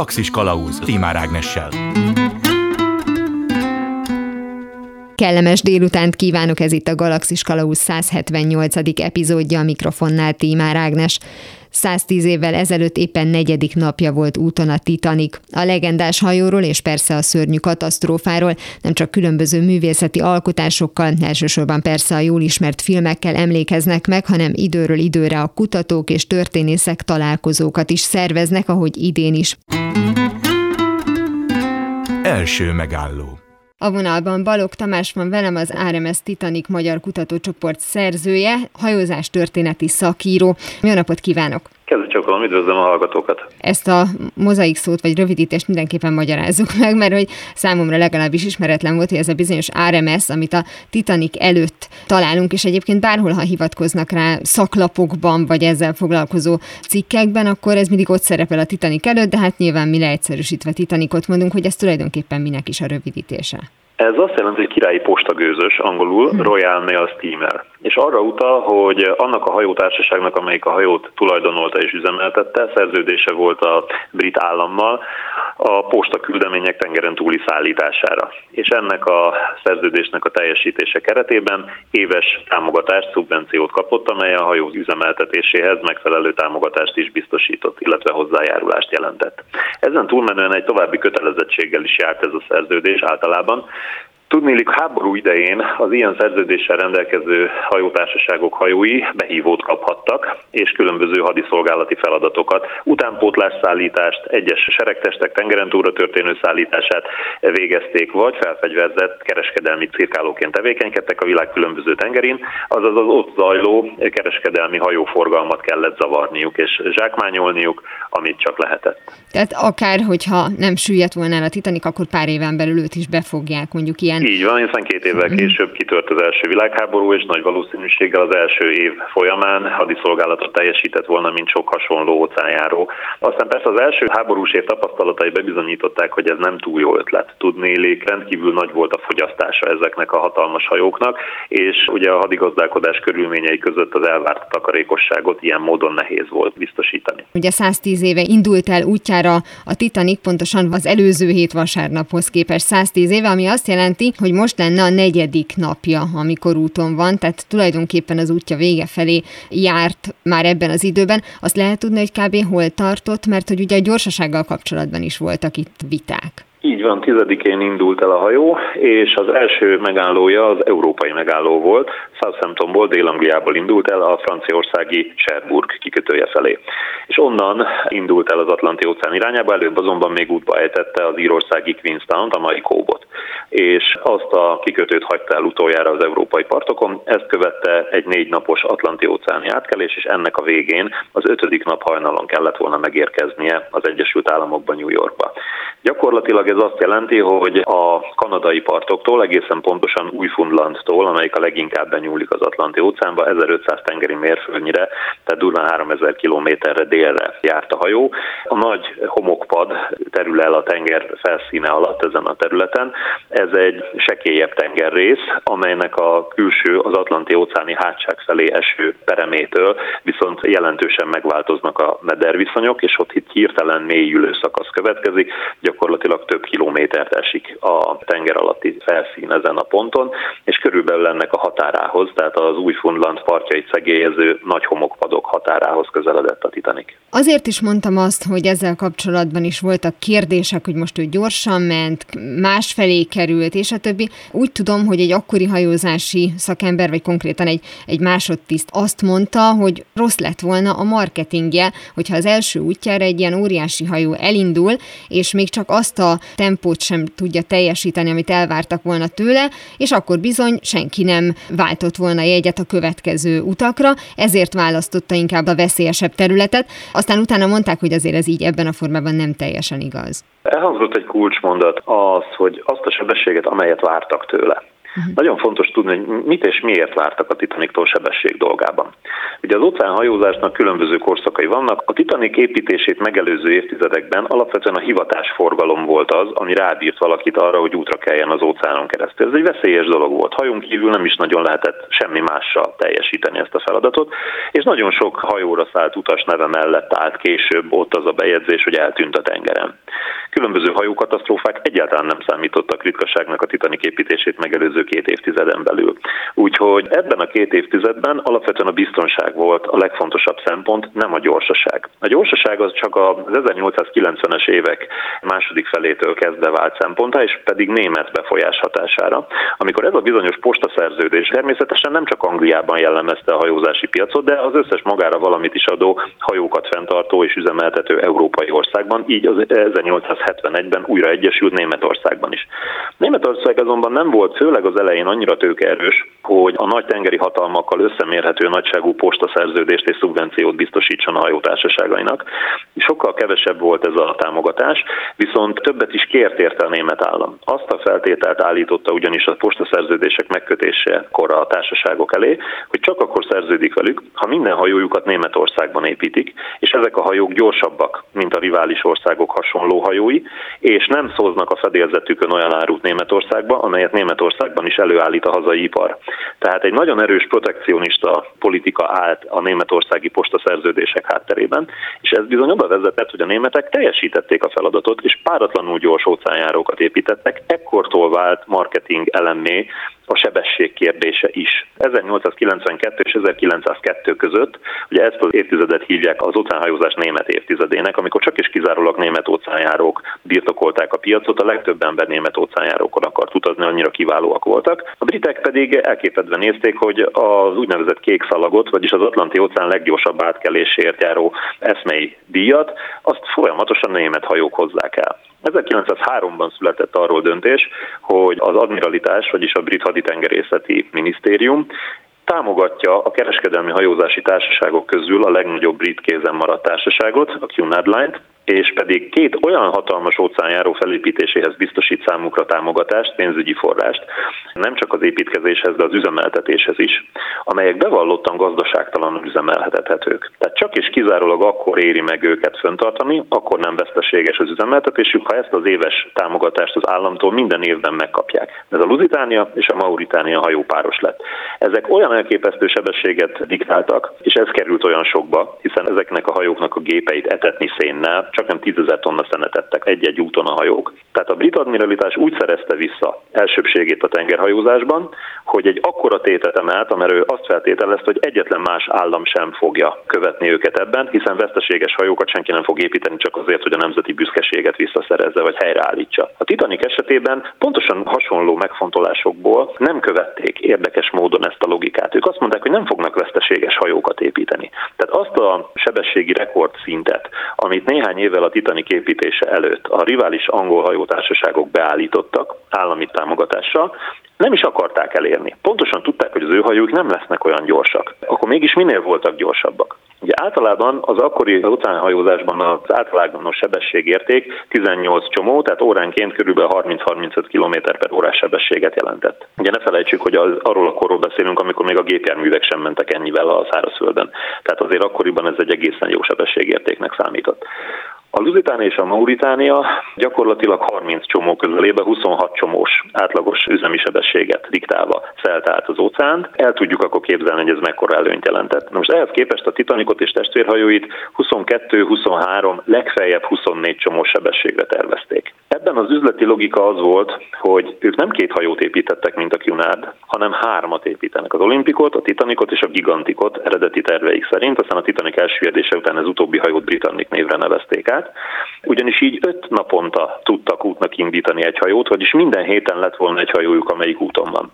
Galaxis Kalauz Timár Ágnessel. Kellemes délutánt kívánok, ez itt a Galaxis Kalauz 178. epizódja a mikrofonnál Tímár Ágnes. 110 évvel ezelőtt éppen negyedik napja volt úton a Titanic. A legendás hajóról és persze a szörnyű katasztrófáról nem csak különböző művészeti alkotásokkal, elsősorban persze a jól ismert filmekkel emlékeznek meg, hanem időről időre a kutatók és történészek találkozókat is szerveznek, ahogy idén is. Első megálló a vonalban Balog Tamás van velem az RMS Titanic Magyar Kutatócsoport szerzője, hajózás történeti szakíró. Jó napot kívánok! Kezdjük üdvözlöm a hallgatókat! Ezt a mozaik szót vagy rövidítést mindenképpen magyarázzuk meg, mert hogy számomra legalábbis ismeretlen volt, hogy ez a bizonyos RMS, amit a Titanic előtt találunk, és egyébként bárhol, ha hivatkoznak rá szaklapokban, vagy ezzel foglalkozó cikkekben, akkor ez mindig ott szerepel a Titanic előtt, de hát nyilván mi leegyszerűsítve Titanicot mondunk, hogy ez tulajdonképpen minek is a rövidítése. Ez azt jelenti, hogy királyi postagőzös, angolul hm. Royal Mail Steamer. És arra utal, hogy annak a hajótársaságnak, amelyik a hajót tulajdonolta és üzemeltette, szerződése volt a brit állammal a posta küldemények tengeren túli szállítására. És ennek a szerződésnek a teljesítése keretében éves támogatást, szubvenciót kapott, amely a hajó üzemeltetéséhez megfelelő támogatást is biztosított, illetve hozzájárulást jelentett. Ezen túlmenően egy további kötelezettséggel is járt ez a szerződés általában, Tudnélik, háború idején az ilyen szerződéssel rendelkező hajótársaságok hajói behívót kaphattak, és különböző hadiszolgálati feladatokat, utánpótlásszállítást, egyes seregtestek tengeren túlra történő szállítását végezték, vagy felfegyverzett kereskedelmi cirkálóként tevékenykedtek a világ különböző tengerén, azaz az ott zajló kereskedelmi hajóforgalmat kellett zavarniuk és zsákmányolniuk, amit csak lehetett. Tehát akár, hogyha nem süllyedt volna el a Titanic, akkor pár éven belül őt is befogják mondjuk ilyen igen. Így van, hiszen két évvel mhm. később kitört az első világháború, és nagy valószínűséggel az első év folyamán hadiszolgálatot teljesített volna, mint sok hasonló óceánjáró. Aztán persze az első háborús év tapasztalatai bebizonyították, hogy ez nem túl jó ötlet. Tudnélék, rendkívül nagy volt a fogyasztása ezeknek a hatalmas hajóknak, és ugye a hadigazdálkodás körülményei között az elvárt takarékosságot ilyen módon nehéz volt biztosítani. Ugye 110 éve indult el útjára a Titanic, pontosan az előző hét vasárnaphoz képest 110 éve, ami azt jelenti, hogy most lenne a negyedik napja, amikor úton van, tehát tulajdonképpen az útja vége felé járt már ebben az időben. Azt lehet tudni, hogy kb. hol tartott, mert hogy ugye a gyorsasággal kapcsolatban is voltak itt viták. Így van, tizedikén indult el a hajó, és az első megállója az európai megálló volt. Southamptonból, Dél-Angliából indult el a franciaországi Cherbourg kikötője felé. És onnan indult el az Atlanti óceán irányába, előbb azonban még útba ejtette az írországi Queenstown-t, a mai Kóbot. És azt a kikötőt hagyta el utoljára az európai partokon, ezt követte egy négy napos Atlanti óceáni átkelés, és ennek a végén az ötödik nap hajnalon kellett volna megérkeznie az Egyesült Államokban, New Yorkba. Gyakorlatilag ez azt jelenti, hogy a kanadai partoktól, egészen pontosan Újfundlandtól, amelyik a leginkább benyúlik az Atlanti óceánba, 1500 tengeri mérföldnyire, tehát durván 3000 kilométerre délre járt a hajó. A nagy homokpad terül el a tenger felszíne alatt ezen a területen. Ez egy sekélyebb tengerrész, amelynek a külső az Atlanti óceáni hátság felé eső peremétől viszont jelentősen megváltoznak a mederviszonyok, és ott itt hirtelen mélyülő szakasz következik, gyakorlatilag több kilométert esik a tenger alatti felszín ezen a ponton, és körülbelül ennek a határához, tehát az Újfundland partjait szegélyező nagy homokpadok határához közeledett a Titanic. Azért is mondtam azt, hogy ezzel kapcsolatban is voltak kérdések, hogy most ő gyorsan ment, másfelé került, és a többi. Úgy tudom, hogy egy akkori hajózási szakember, vagy konkrétan egy, egy másodtiszt azt mondta, hogy rossz lett volna a marketingje, hogyha az első útjára egy ilyen óriási hajó elindul, és még csak azt a tempót sem tudja teljesíteni, amit elvártak volna tőle, és akkor bizony senki nem váltott volna jegyet a következő utakra, ezért választotta inkább a veszélyesebb területet. Aztán utána mondták, hogy azért ez így ebben a formában nem teljesen igaz. Elhangzott egy kulcsmondat az, hogy azt a sebességet, amelyet vártak tőle Uh-huh. Nagyon fontos tudni, hogy mit és miért vártak a Titaniktól sebesség dolgában. Ugye az óceánhajózásnak különböző korszakai vannak. A Titanic építését megelőző évtizedekben alapvetően a hivatásforgalom volt az, ami rábírt valakit arra, hogy útra keljen az óceánon keresztül. Ez egy veszélyes dolog volt. Hajón kívül nem is nagyon lehetett semmi mással teljesíteni ezt a feladatot, és nagyon sok hajóra szállt utas neve mellett állt később ott az a bejegyzés, hogy eltűnt a tengeren. Különböző hajókatasztrófák egyáltalán nem számítottak ritkaságnak a Titanic építését megelőző két évtizeden belül. Úgyhogy ebben a két évtizedben alapvetően a biztonság volt a legfontosabb szempont, nem a gyorsaság. A gyorsaság az csak az 1890-es évek második felétől kezdve vált szemponta, és pedig német befolyás hatására. Amikor ez a bizonyos postaszerződés természetesen nem csak Angliában jellemezte a hajózási piacot, de az összes magára valamit is adó hajókat fenntartó és üzemeltető európai országban, így az 1871-ben újra egyesült Németországban is. Németország azonban nem volt főleg az elején annyira tőkeerős, hogy a nagy tengeri hatalmakkal összemérhető nagyságú postaszerződést és szubvenciót biztosítson a hajótársaságainak. Sokkal kevesebb volt ez a támogatás, viszont többet is kért érte a német állam. Azt a feltételt állította ugyanis a postaszerződések megkötésekor a társaságok elé, hogy csak akkor szerződik velük, ha minden hajójukat Németországban építik, és ezek a hajók gyorsabbak, mint a rivális országok hasonló hajói, és nem szóznak a fedélzetükön olyan árut Németországba, amelyet Németországban is előállít a hazai ipar. Tehát egy nagyon erős protekcionista politika állt a németországi postaszerződések hátterében, és ez bizony oda vezetett, hogy a németek teljesítették a feladatot, és páratlanul gyors óceánjárókat építettek, ekkortól vált marketing elemmé a sebesség kérdése is. 1892 és 1902 között, ugye ezt az évtizedet hívják az óceánhajózás német évtizedének, amikor csak és kizárólag német óceánjárók birtokolták a piacot, a legtöbb ember német óceánjárókon akart utazni, annyira kiválóak voltak. A britek pedig elképedve nézték, hogy az úgynevezett kék szalagot, vagyis az Atlanti óceán leggyorsabb átkelésért járó eszmei díjat, azt folyamatosan német hajók hozzák el. 1903-ban született arról döntés, hogy az admiralitás, vagyis a brit haditengerészeti minisztérium támogatja a kereskedelmi hajózási társaságok közül a legnagyobb brit kézen maradt társaságot, a Cunard Line-t, és pedig két olyan hatalmas óceánjáró felépítéséhez biztosít számukra támogatást, pénzügyi forrást, nem csak az építkezéshez, de az üzemeltetéshez is, amelyek bevallottan gazdaságtalanul üzemelhetethetők. Tehát csak és kizárólag akkor éri meg őket föntartani, akkor nem veszteséges az üzemeltetésük, ha ezt az éves támogatást az államtól minden évben megkapják. Ez a Lusitánia és a Mauritánia hajópáros lett. Ezek olyan elképesztő sebességet diktáltak, és ez került olyan sokba, hiszen ezeknek a hajóknak a gépeit etetni szénnel, csak nem 10 tonna szenet egy-egy úton a hajók. Tehát a brit admiralitás úgy szerezte vissza elsőbségét a tengerhajózásban, hogy egy akkora tétet emelt, amerő azt feltételezte, hogy egyetlen más állam sem fogja követni őket ebben, hiszen veszteséges hajókat senki nem fog építeni csak azért, hogy a nemzeti büszkeséget visszaszerezze vagy helyreállítsa. A Titanic esetében pontosan hasonló megfontolásokból nem követték érdekes módon ezt a logikát. Ők azt mondták, hogy nem fognak veszteséges hajókat építeni. Tehát azt a sebességi rekordszintet, amit néhány évvel a Titanic építése előtt a rivális angol hajótársaságok beállítottak állami támogatással, nem is akarták elérni. Pontosan tudták, hogy az ő hajók nem lesznek olyan gyorsak. Akkor mégis minél voltak gyorsabbak? Ugye általában az akkori óceánhajózásban az általános sebességérték 18 csomó, tehát óránként kb. 30-35 km per órás sebességet jelentett. Ugye ne felejtsük, hogy az, arról a korról beszélünk, amikor még a gépjárművek sem mentek ennyivel a szárazföldön. Tehát azért akkoriban ez egy egészen jó sebességértéknek számított. A Lusitánia és a Mauritánia gyakorlatilag 30 csomó közelébe 26 csomós átlagos üzemi sebességet diktálva szelt át az óceánt. El tudjuk akkor képzelni, hogy ez mekkora előnyt jelentett. Na most ehhez képest a Titanicot és testvérhajóit 22-23, legfeljebb 24 csomós sebességre tervezték. Ebben az üzleti logika az volt, hogy ők nem két hajót építettek, mint a Cunard, hanem hármat építenek. Az Olimpikot, a Titanicot és a Gigantikot eredeti terveik szerint, aztán a Titanic elsüllyedése után ez utóbbi hajót Britannic névre nevezték át. Ugyanis így öt naponta tudtak útnak indítani egy hajót, vagyis minden héten lett volna egy hajójuk, amelyik úton van.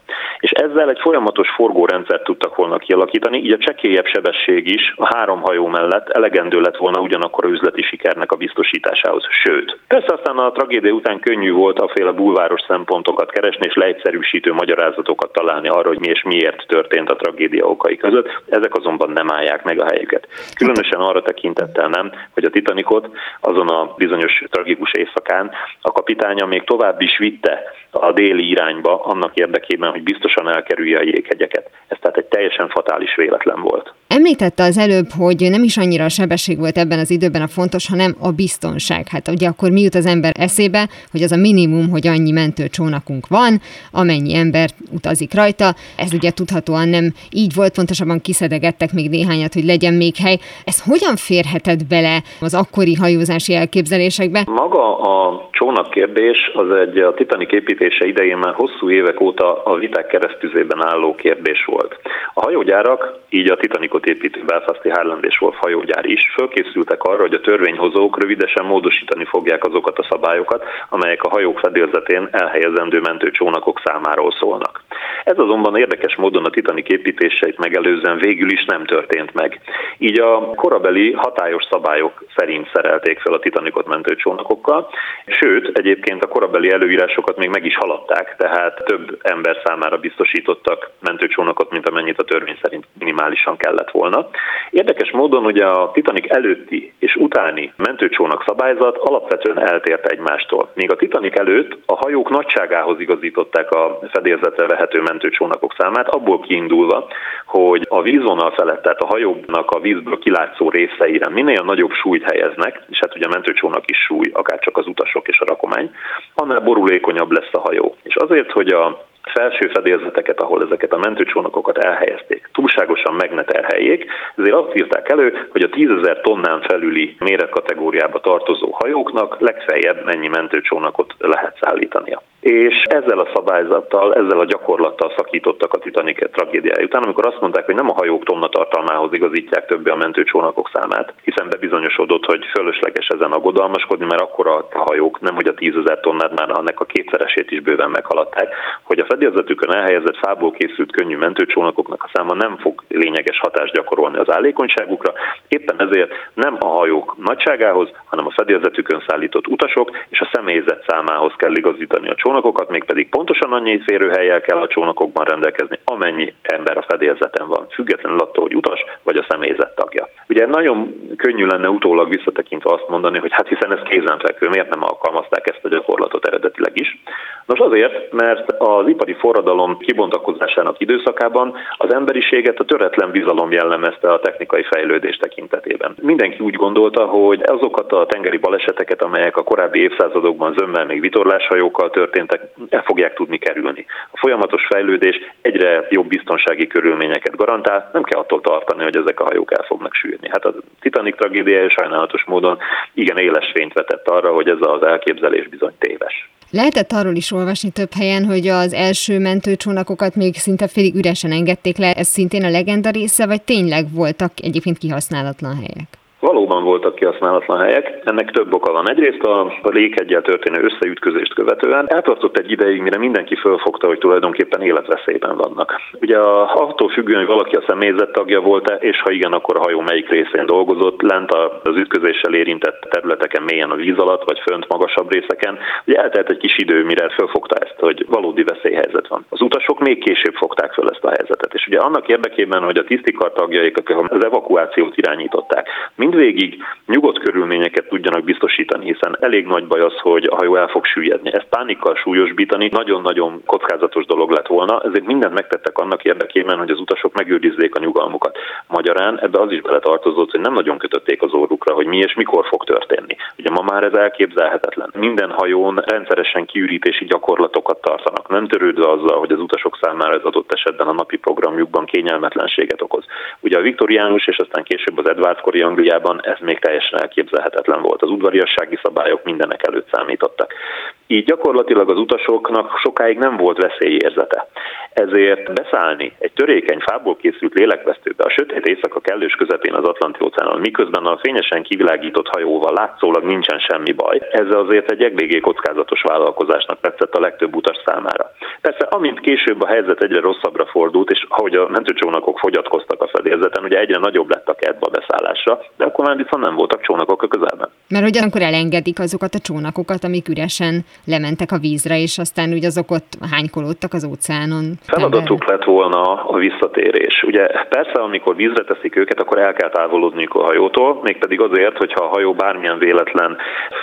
Ezzel egy folyamatos forgórendszert tudtak volna kialakítani, így a csekélyebb sebesség is a három hajó mellett elegendő lett volna ugyanakkor a üzleti sikernek a biztosításához. Sőt, persze aztán a tragédia után könnyű volt a féle bulváros szempontokat keresni és leegyszerűsítő magyarázatokat találni arra, hogy mi és miért történt a tragédia okai között. Ezek azonban nem állják meg a helyüket. Különösen arra tekintettel nem, hogy a Titanicot azon a bizonyos tragikus éjszakán a kapitánya még tovább is vitte a déli irányba annak érdekében, hogy biztosan elkerülje a jéghegyeket. Ez tehát egy teljesen fatális véletlen volt. Említette az előbb, hogy nem is annyira a sebesség volt ebben az időben a fontos, hanem a biztonság. Hát ugye akkor mi jut az ember eszébe, hogy az a minimum, hogy annyi mentőcsónakunk van, amennyi ember utazik rajta. Ez ugye tudhatóan nem így volt, pontosabban kiszedegettek még néhányat, hogy legyen még hely. Ez hogyan férhetett bele az akkori hajózási elképzelésekbe? Maga a csónak kérdés az egy a Titanic építése idején már hosszú évek óta a viták keresztüzében álló kérdés volt. A hajógyárak, így a Titanicot építő Belfasti Highland és Wolf hajógyár is fölkészültek arra, hogy a törvényhozók rövidesen módosítani fogják azokat a szabályokat, amelyek a hajók fedélzetén elhelyezendő mentőcsónakok számáról szólnak. Ez azonban érdekes módon a Titanic építéseit megelőzően végül is nem történt meg. Így a korabeli hatályos szabályok szerint szerelték fel a Titanicot mentőcsónakokkal, sőt, egyébként a korabeli előírásokat még meg is haladták, tehát több ember számára biztosítottak mentőcsónakot, mint amennyit a törvény szerint minimálisan kellett volna. Érdekes módon ugye a Titanic előtti és utáni mentőcsónak szabályzat alapvetően eltért egymástól. Míg a Titanic előtt a hajók nagyságához igazították a fedélzetre vehető mentőcsónakok számát, abból kiindulva, hogy a vízvonal felett, tehát a hajóknak a vízből kilátszó részeire minél nagyobb súlyt helyeznek, és hát ugye a mentőcsónak is súly, akár csak az utasok és a rakomány, annál borulékonyabb lesz a hajó. És azért, hogy a felső fedélzeteket, ahol ezeket a mentőcsónakokat elhelyezték, túlságosan meg ne terheljék, ezért azt írták elő, hogy a 10.000 tonnán felüli méretkategóriába tartozó hajóknak legfeljebb mennyi mentőcsónakot lehet szállítania és ezzel a szabályzattal, ezzel a gyakorlattal szakítottak a Titanic tragédiája után, amikor azt mondták, hogy nem a hajók tonna tartalmához igazítják többé a mentőcsónakok számát, hiszen bebizonyosodott, hogy fölösleges ezen aggodalmaskodni, mert akkor a hajók nem, hogy a tízezer tonnát már annak a kétszeresét is bőven meghaladták, hogy a fedélzetükön elhelyezett fából készült könnyű mentőcsónakoknak a száma nem fog lényeges hatást gyakorolni az állékonyságukra, éppen ezért nem a hajók nagyságához, hanem a fedélzetükön szállított utasok és a személyzet számához kell igazítani a csónakokat, csónakokat, mégpedig pontosan annyi férőhelyel kell a csónakokban rendelkezni, amennyi ember a fedélzeten van, függetlenül attól, hogy utas vagy a személyzet tagja. Ugye nagyon könnyű lenne utólag visszatekintve azt mondani, hogy hát hiszen ez kézenfekvő, miért nem alkalmazták ezt a gyakorlatot eredetileg is. Nos azért, mert az ipari forradalom kibontakozásának időszakában az emberiséget a töretlen bizalom jellemezte a technikai fejlődés tekintetében. Mindenki úgy gondolta, hogy azokat a tengeri baleseteket, amelyek a korábbi évszázadokban zömmel még vitorláshajókkal történtek, el fogják tudni kerülni. A folyamatos fejlődés egyre jobb biztonsági körülményeket garantál, nem kell attól tartani, hogy ezek a hajók el fognak sülni. Hát a Titanic tragédiája sajnálatos módon igen éles fényt vetett arra, hogy ez az elképzelés bizony téves. Lehetett arról is olvasni több helyen, hogy az első mentőcsónakokat még szinte félig üresen engedték le. Ez szintén a legenda része, vagy tényleg voltak egyébként kihasználatlan helyek? Valóban voltak kihasználatlan helyek, ennek több oka van. Egyrészt a, a léghegyel történő összeütközést követően eltartott egy ideig, mire mindenki fölfogta, hogy tulajdonképpen életveszélyben vannak. Ugye a, attól függően, hogy valaki a személyzet tagja volt-e, és ha igen, akkor a hajó melyik részén dolgozott, lent az ütközéssel érintett területeken mélyen a víz alatt, vagy fönt magasabb részeken. Ugye eltelt egy kis idő, mire fölfogta ezt, hogy valódi veszélyhelyzet van. Az utasok még később fogták föl ezt a helyzetet, és ugye annak érdekében, hogy a tisztikar tagjaik, akik az evakuációt irányították, mind mindvégig nyugodt körülményeket tudjanak biztosítani, hiszen elég nagy baj az, hogy a hajó el fog süllyedni. Ezt pánikkal súlyosbítani nagyon-nagyon kockázatos dolog lett volna, ezért mindent megtettek annak érdekében, hogy az utasok megőrizzék a nyugalmukat. Magyarán ebbe az is beletartozott, hogy nem nagyon kötötték az orrukra, hogy mi és mikor fog történni. Ugye ma már ez elképzelhetetlen. Minden hajón rendszeresen kiürítési gyakorlatokat tartanak, nem törődve azzal, hogy az utasok számára ez adott esetben a napi programjukban kényelmetlenséget okoz. Ugye a viktoriánus és aztán később az Edward kori Angliában ez még teljesen elképzelhetetlen volt. Az udvariassági szabályok mindenek előtt számítottak. Így gyakorlatilag az utasoknak sokáig nem volt veszélyérzete. Ezért beszállni egy törékeny fából készült lélekvesztőbe a sötét éjszaka kellős közepén az Atlanti óceánon, miközben a fényesen kivilágított hajóval látszólag nincsen semmi baj. Ez azért egy eléggé kockázatos vállalkozásnak tetszett a legtöbb utas számára. Persze, amint később a helyzet egyre rosszabbra fordult, és ahogy a mentőcsónakok fogyatkoztak a fedélzeten, ugye egyre nagyobb lett a kedv a beszállásra, de akkor már viszont nem voltak csónakok a közelben. Mert hogy akkor elengedik azokat a csónakokat, amik üresen lementek a vízre, és aztán úgy azok ott hánykolódtak az óceánon. Feladatuk lett volna a visszatérés. Ugye persze, amikor vízre teszik őket, akkor el kell távolodniuk a hajótól, mégpedig azért, hogyha a hajó bármilyen véletlen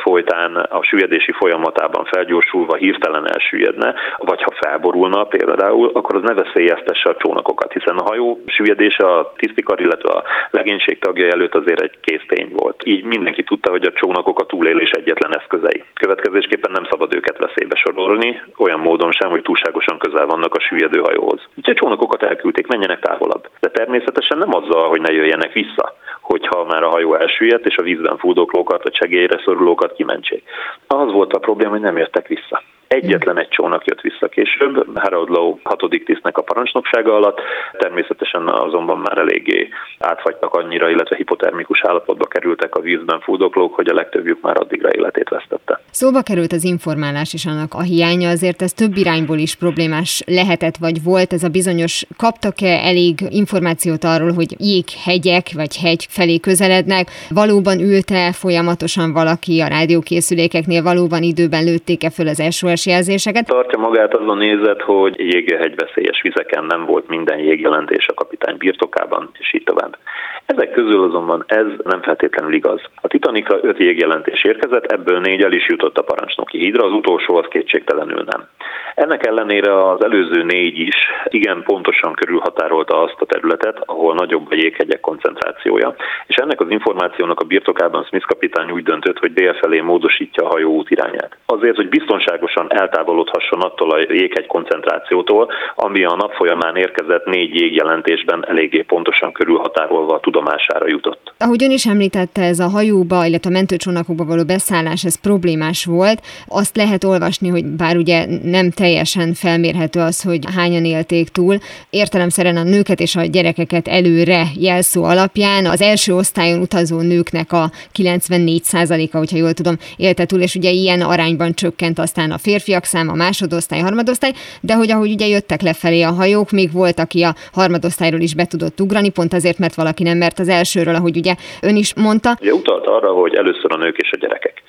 folytán a süllyedési folyamatában felgyorsulva hirtelen elsüllyedne, vagy ha felborulna például, akkor az ne veszélyeztesse a csónakokat, hiszen a hajó süllyedése a tisztikar, illetve a legénység tagjai előtt azért egy késztény volt. Így mindenki tudta, hogy a csónakok a túlélés egyetlen eszközei. Következésképpen nem szabad őket veszélybe sorolni, olyan módon sem, hogy túlságosan közel vannak a süllyedő hajóhoz. Úgyhogy csónakokat elküldték, menjenek távolabb. De természetesen nem azzal, hogy ne jöjjenek vissza, hogyha már a hajó elsüllyedt, és a vízben fúdoklókat vagy segélyre szorulókat kimentsék. Az volt a probléma, hogy nem jöttek vissza. Egyetlen egy csónak jött vissza később, Harold Lowe hatodik tisztnek a parancsnoksága alatt, természetesen azonban már eléggé átfagytak annyira, illetve hipotermikus állapotba kerültek a vízben fúdoklók, hogy a legtöbbjük már addigra életét vesztette. Szóba került az informálás és annak a hiánya, azért ez több irányból is problémás lehetett, vagy volt ez a bizonyos, kaptak-e elég információt arról, hogy jéghegyek vagy hegy felé közelednek, valóban ült-e folyamatosan valaki a rádiókészülékeknél, valóban időben lőtték-e föl az SOS jelzéseket. Tartja magát az a nézet, hogy jéghegyveszélyes vizeken nem volt minden jégjelentés a kapitány birtokában, és így tovább. Ezek közül azonban ez nem feltétlenül igaz. A Titanicra öt jégjelentés érkezett, ebből négy el is jutott a parancsnoki hídra, az utolsó az kétségtelenül nem. Ennek ellenére az előző négy is igen pontosan körülhatárolta azt a területet, ahol nagyobb a jéghegyek koncentrációja, és ennek az információnak a birtokában Smith kapitány úgy döntött, hogy dél felé módosítja a hajó útirányát. Azért, hogy biztonságosan eltávolodhasson attól a jéghegy koncentrációtól, ami a nap folyamán érkezett négy jégjelentésben eléggé pontosan körülhatárolva a tudomására jutott. Ahogy ön is említette, ez a hajóba, illetve a mentőcsónakokba való beszállás, ez problémás volt. Azt lehet olvasni, hogy bár ugye nem teljesen felmérhető az, hogy hányan élték túl, értelemszerűen a nőket és a gyerekeket előre jelszó alapján az első osztályon utazó nőknek a 94%-a, hogyha jól tudom, élte túl, és ugye ilyen arányban csökkent aztán a férfiak száma, másodosztály, harmadosztály, de hogy ahogy ugye jöttek lefelé a hajók, még volt, aki a harmadosztályról is be tudott ugrani, pont azért, mert valaki nem mert az elsőről, ahogy ugye ön is mondta. Ugye utalt arra, hogy először a nők és a gyerekek.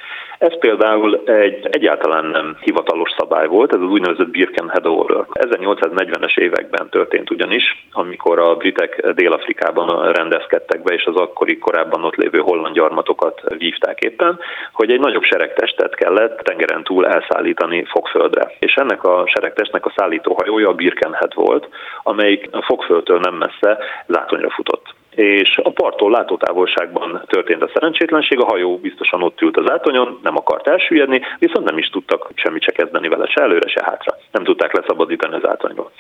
Ez például egy egyáltalán nem hivatalos szabály volt, ez az úgynevezett Birkenhead Order. 1840-es években történt ugyanis, amikor a britek Dél-Afrikában rendezkedtek be, és az akkori korábban ott lévő holland gyarmatokat vívták éppen, hogy egy nagyobb seregtestet kellett tengeren túl elszállítani Fogföldre. És ennek a seregtestnek a szállítóhajója a Birkenhead volt, amelyik a Fogföldtől nem messze zátonyra futott és a parttól látótávolságban történt a szerencsétlenség, a hajó biztosan ott ült az átonyon, nem akart elsüllyedni, viszont nem is tudtak semmit se kezdeni vele, se előre, se hátra. Nem tudták leszabadítani az átonyból.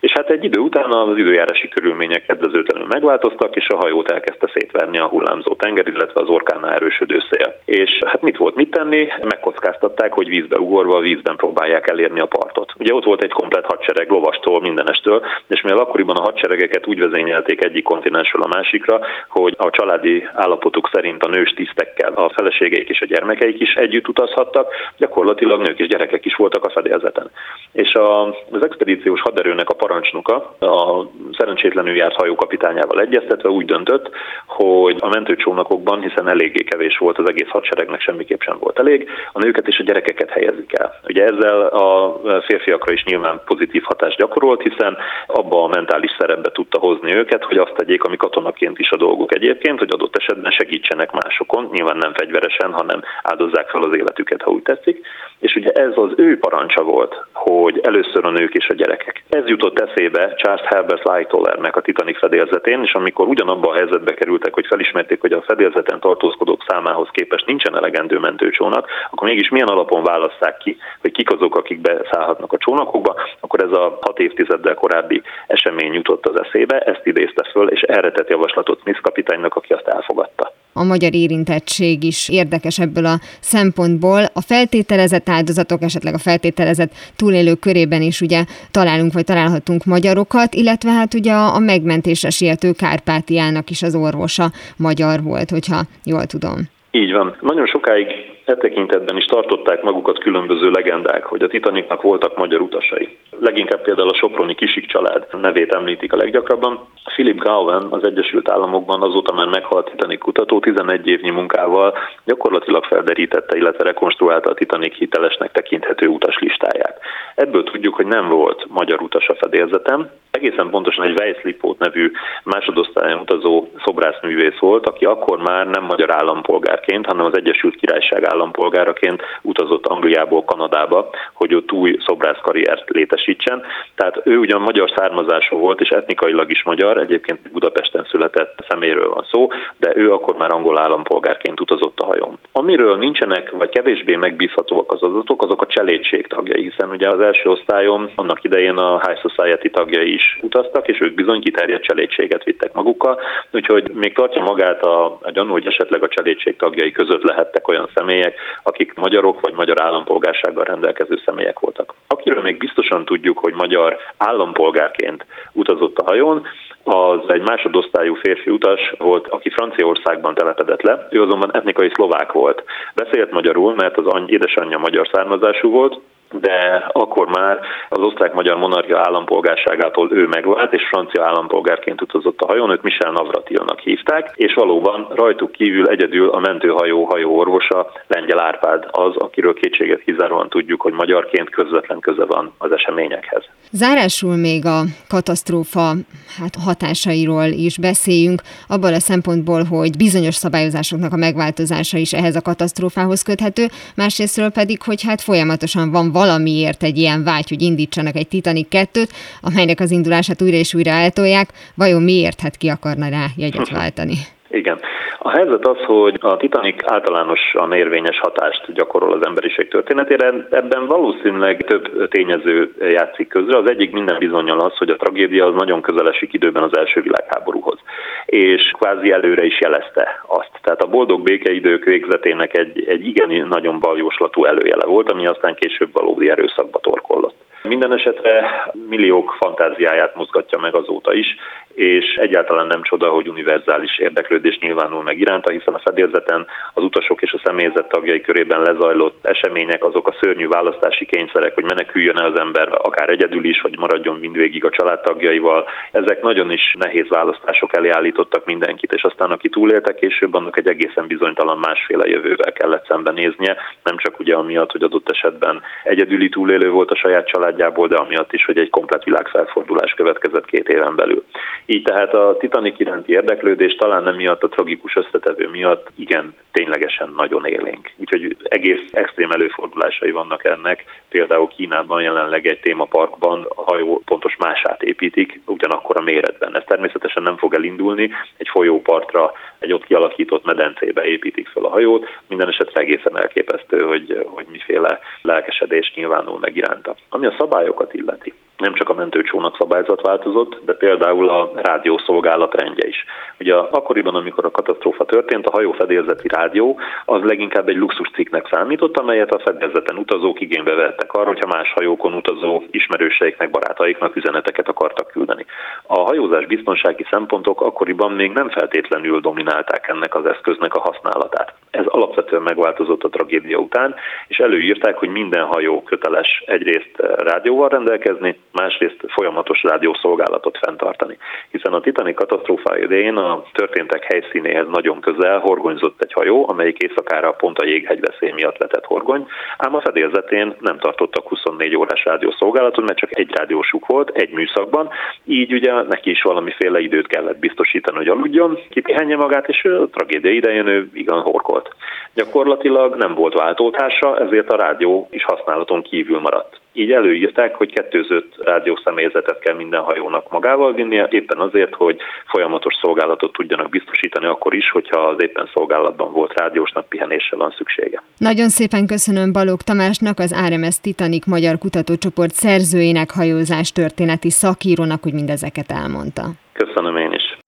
És hát egy idő után az időjárási körülmények kedvezőtlenül megváltoztak, és a hajót elkezdte szétverni a hullámzó tenger, illetve az orkánál erősödő szél. És hát mit volt mit tenni? Megkockáztatták, hogy vízbe ugorva, vízben próbálják elérni a partot. Ugye ott volt egy komplet hadsereg lovastól, mindenestől, és mivel akkoriban a hadseregeket úgy vezényelték egyik kontinensről a másikra, hogy a családi állapotuk szerint a nős tisztekkel a feleségeik és a gyermekeik is együtt utazhattak, gyakorlatilag nők és gyerekek is voltak a fedélzeten. És a, az expedíciós haderőnek a parancsnoka a szerencsétlenül járt hajó kapitányával egyeztetve úgy döntött, hogy a mentőcsónakokban, hiszen eléggé kevés volt az egész hadseregnek, semmiképp sem volt elég, a nőket és a gyerekeket helyezik el. Ugye ezzel a férfiakra is nyilván pozitív hatást gyakorolt, hiszen abba a mentális szerepbe tudta hozni őket, hogy azt tegyék, ami katonaként is a dolgok egyébként, hogy adott esetben segítsenek másokon, nyilván nem fegyveresen, hanem áldozzák fel az életüket, ha úgy tetszik. És ugye ez az ő parancsa volt, hogy először a nők és a gyerekek. Ez jutott eszébe Charles Herbert Lightolernek a Titanic fedélzetén, és amikor ugyanabba a helyzetbe kerültek, hogy felismerték, hogy a fedélzeten tartózkodók számához képest nincsen elegendő mentőcsónak, akkor mégis milyen alapon válasszák ki, hogy kik azok, akik beszállhatnak a csónakokba, akkor ez a hat évtizeddel korábbi esemény jutott az eszébe, ezt idézte föl, és erre tett javaslatot Smith kapitánynak, aki azt elfogadta. A magyar érintettség is érdekes ebből a szempontból. A feltételezett áldozatok, esetleg a feltételezett túlélők körében is ugye találunk vagy találhatunk magyarokat, illetve hát ugye a megmentésre siető Kárpátiának is az orvosa magyar volt, hogyha jól tudom. Így van. Nagyon sokáig e tekintetben is tartották magukat különböző legendák, hogy a Titanicnak voltak magyar utasai. Leginkább például a Soproni Kisik család nevét említik a leggyakrabban. Philip Gowen az Egyesült Államokban azóta már meghalt Titanic kutató 11 évnyi munkával gyakorlatilag felderítette, illetve rekonstruálta a Titanic hitelesnek tekinthető utaslistáját. Ebből tudjuk, hogy nem volt magyar utas a fedélzetem, egészen pontosan egy Weisslipót nevű másodosztályon utazó szobrászművész volt, aki akkor már nem magyar állampolgárként, hanem az Egyesült Királyság állampolgáraként utazott Angliából Kanadába, hogy ott új szobrászkarriert létesítsen. Tehát ő ugyan magyar származású volt, és etnikailag is magyar, egyébként Budapesten született szeméről van szó, de ő akkor már angol állampolgárként utazott a hajón. Amiről nincsenek, vagy kevésbé megbízhatóak az adatok, azok a cselédség tagjai, hiszen ugye az első osztályon annak idején a High Society tagjai is utaztak, és ők bizony kiterjedt cselédséget vittek magukkal, úgyhogy még tartja magát a, a gyanú, hogy esetleg a cselédség tagjai között lehettek olyan személyek, akik magyarok vagy magyar állampolgársággal rendelkező személyek voltak. Akiről még biztosan tudjuk, hogy magyar állampolgárként utazott a hajón, az egy másodosztályú férfi utas volt, aki Franciaországban telepedett le, ő azonban etnikai szlovák volt. Beszélt magyarul, mert az any, édesanyja magyar származású volt, de akkor már az osztrák-magyar monarchia állampolgárságától ő megvált, és francia állampolgárként utazott a hajón, őt Michel Navratilnak hívták, és valóban rajtuk kívül egyedül a mentőhajó hajóorvosa, Lengyel Árpád az, akiről kétséget kizáróan tudjuk, hogy magyarként közvetlen köze van az eseményekhez. Zárásul még a katasztrófa hát hatásairól is beszéljünk, abban a szempontból, hogy bizonyos szabályozásoknak a megváltozása is ehhez a katasztrófához köthető, másrésztről pedig, hogy hát folyamatosan van valamiért egy ilyen vágy, hogy indítsanak egy Titanic 2-t, amelynek az indulását újra és újra eltolják, vajon miért hát ki akarna rá jegyet váltani? Igen. A helyzet az, hogy a Titanic általánosan érvényes hatást gyakorol az emberiség történetére. Ebben valószínűleg több tényező játszik közre. Az egyik minden bizonyal az, hogy a tragédia az nagyon közel esik időben az első világháborúhoz. És kvázi előre is jelezte azt. Tehát a boldog békeidők végzetének egy, egy igen nagyon baljóslatú előjele volt, ami aztán később valódi erőszakba torkollott. Minden esetre milliók fantáziáját mozgatja meg azóta is, és egyáltalán nem csoda, hogy univerzális érdeklődés nyilvánul meg iránta, hiszen a fedélzeten az utasok és a személyzet tagjai körében lezajlott események, azok a szörnyű választási kényszerek, hogy meneküljön el az ember akár egyedül is, vagy maradjon mindvégig a családtagjaival, ezek nagyon is nehéz választások elé állítottak mindenkit, és aztán aki túlélte később, annak egy egészen bizonytalan másféle jövővel kellett szembenéznie, nem csak ugye amiatt, hogy adott esetben egyedüli túlélő volt a saját családjából, de amiatt is, hogy egy komplet világfelfordulás következett két éven belül. Így tehát a Titanic iránti érdeklődés talán nem miatt a tragikus összetevő miatt igen, ténylegesen nagyon élénk. Úgyhogy egész extrém előfordulásai vannak ennek. Például Kínában jelenleg egy témaparkban a hajó pontos mását építik, ugyanakkor a méretben. Ez természetesen nem fog elindulni, egy folyópartra, egy ott kialakított medencébe építik fel a hajót. Minden esetre egészen elképesztő, hogy, hogy miféle lelkesedés nyilvánul meg iránta. Ami a szabályokat illeti nem csak a mentőcsónak szabályzat változott, de például a rádiószolgálat rendje is. Ugye akkoriban, amikor a katasztrófa történt, a hajó fedélzeti rádió az leginkább egy luxuscikknek számított, amelyet a fedélzeten utazók igénybe vettek arra, hogyha más hajókon utazó ismerőseiknek, barátaiknak üzeneteket akartak küldeni. A hajózás biztonsági szempontok akkoriban még nem feltétlenül dominálták ennek az eszköznek a használatát. Ez alapvetően megváltozott a tragédia után, és előírták, hogy minden hajó köteles egyrészt rádióval rendelkezni, másrészt folyamatos rádiószolgálatot fenntartani. Hiszen a Titanic katasztrófa idején a történtek helyszínéhez nagyon közel horgonyzott egy hajó, amelyik éjszakára pont a jéghegyveszély miatt letett horgony, ám a fedélzetén nem tartottak 24 órás rádiószolgálatot, mert csak egy rádiósuk volt, egy műszakban, így ugye neki is valamiféle időt kellett biztosítani, hogy aludjon, kipihenje magát, és a tragédia idején ő igen horkolt. Gyakorlatilag nem volt váltótársa, ezért a rádió is használaton kívül maradt. Így előírták, hogy kettőzött rádiószemélyzetet kell minden hajónak magával vinnie, éppen azért, hogy folyamatos szolgálatot tudjanak biztosítani akkor is, hogyha az éppen szolgálatban volt rádiósnak pihenésre van szüksége. Nagyon szépen köszönöm Balog Tamásnak, az RMS Titanic Magyar Kutatócsoport szerzőjének, hajózás történeti szakírónak, hogy mindezeket elmondta. Köszönöm én is.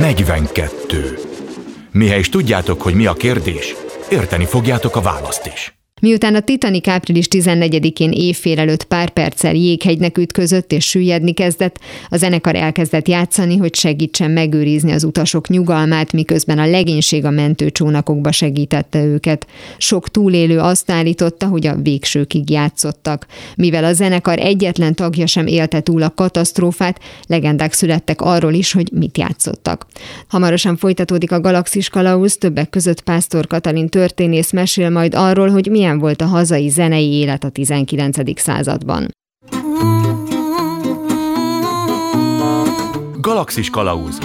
42. Mihely is tudjátok, hogy mi a kérdés, érteni fogjátok a választ is. Miután a Titanic április 14-én évfél előtt pár perccel jéghegynek ütközött és süllyedni kezdett, a zenekar elkezdett játszani, hogy segítsen megőrizni az utasok nyugalmát, miközben a legénység a mentőcsónakokba segítette őket. Sok túlélő azt állította, hogy a végsőkig játszottak. Mivel a zenekar egyetlen tagja sem élte túl a katasztrófát, legendák születtek arról is, hogy mit játszottak. Hamarosan folytatódik a Galaxis Kalauz, többek között Pásztor Katalin történész mesél majd arról, hogy milyen milyen volt a hazai zenei élet a 19. században. Galaxis Kalauz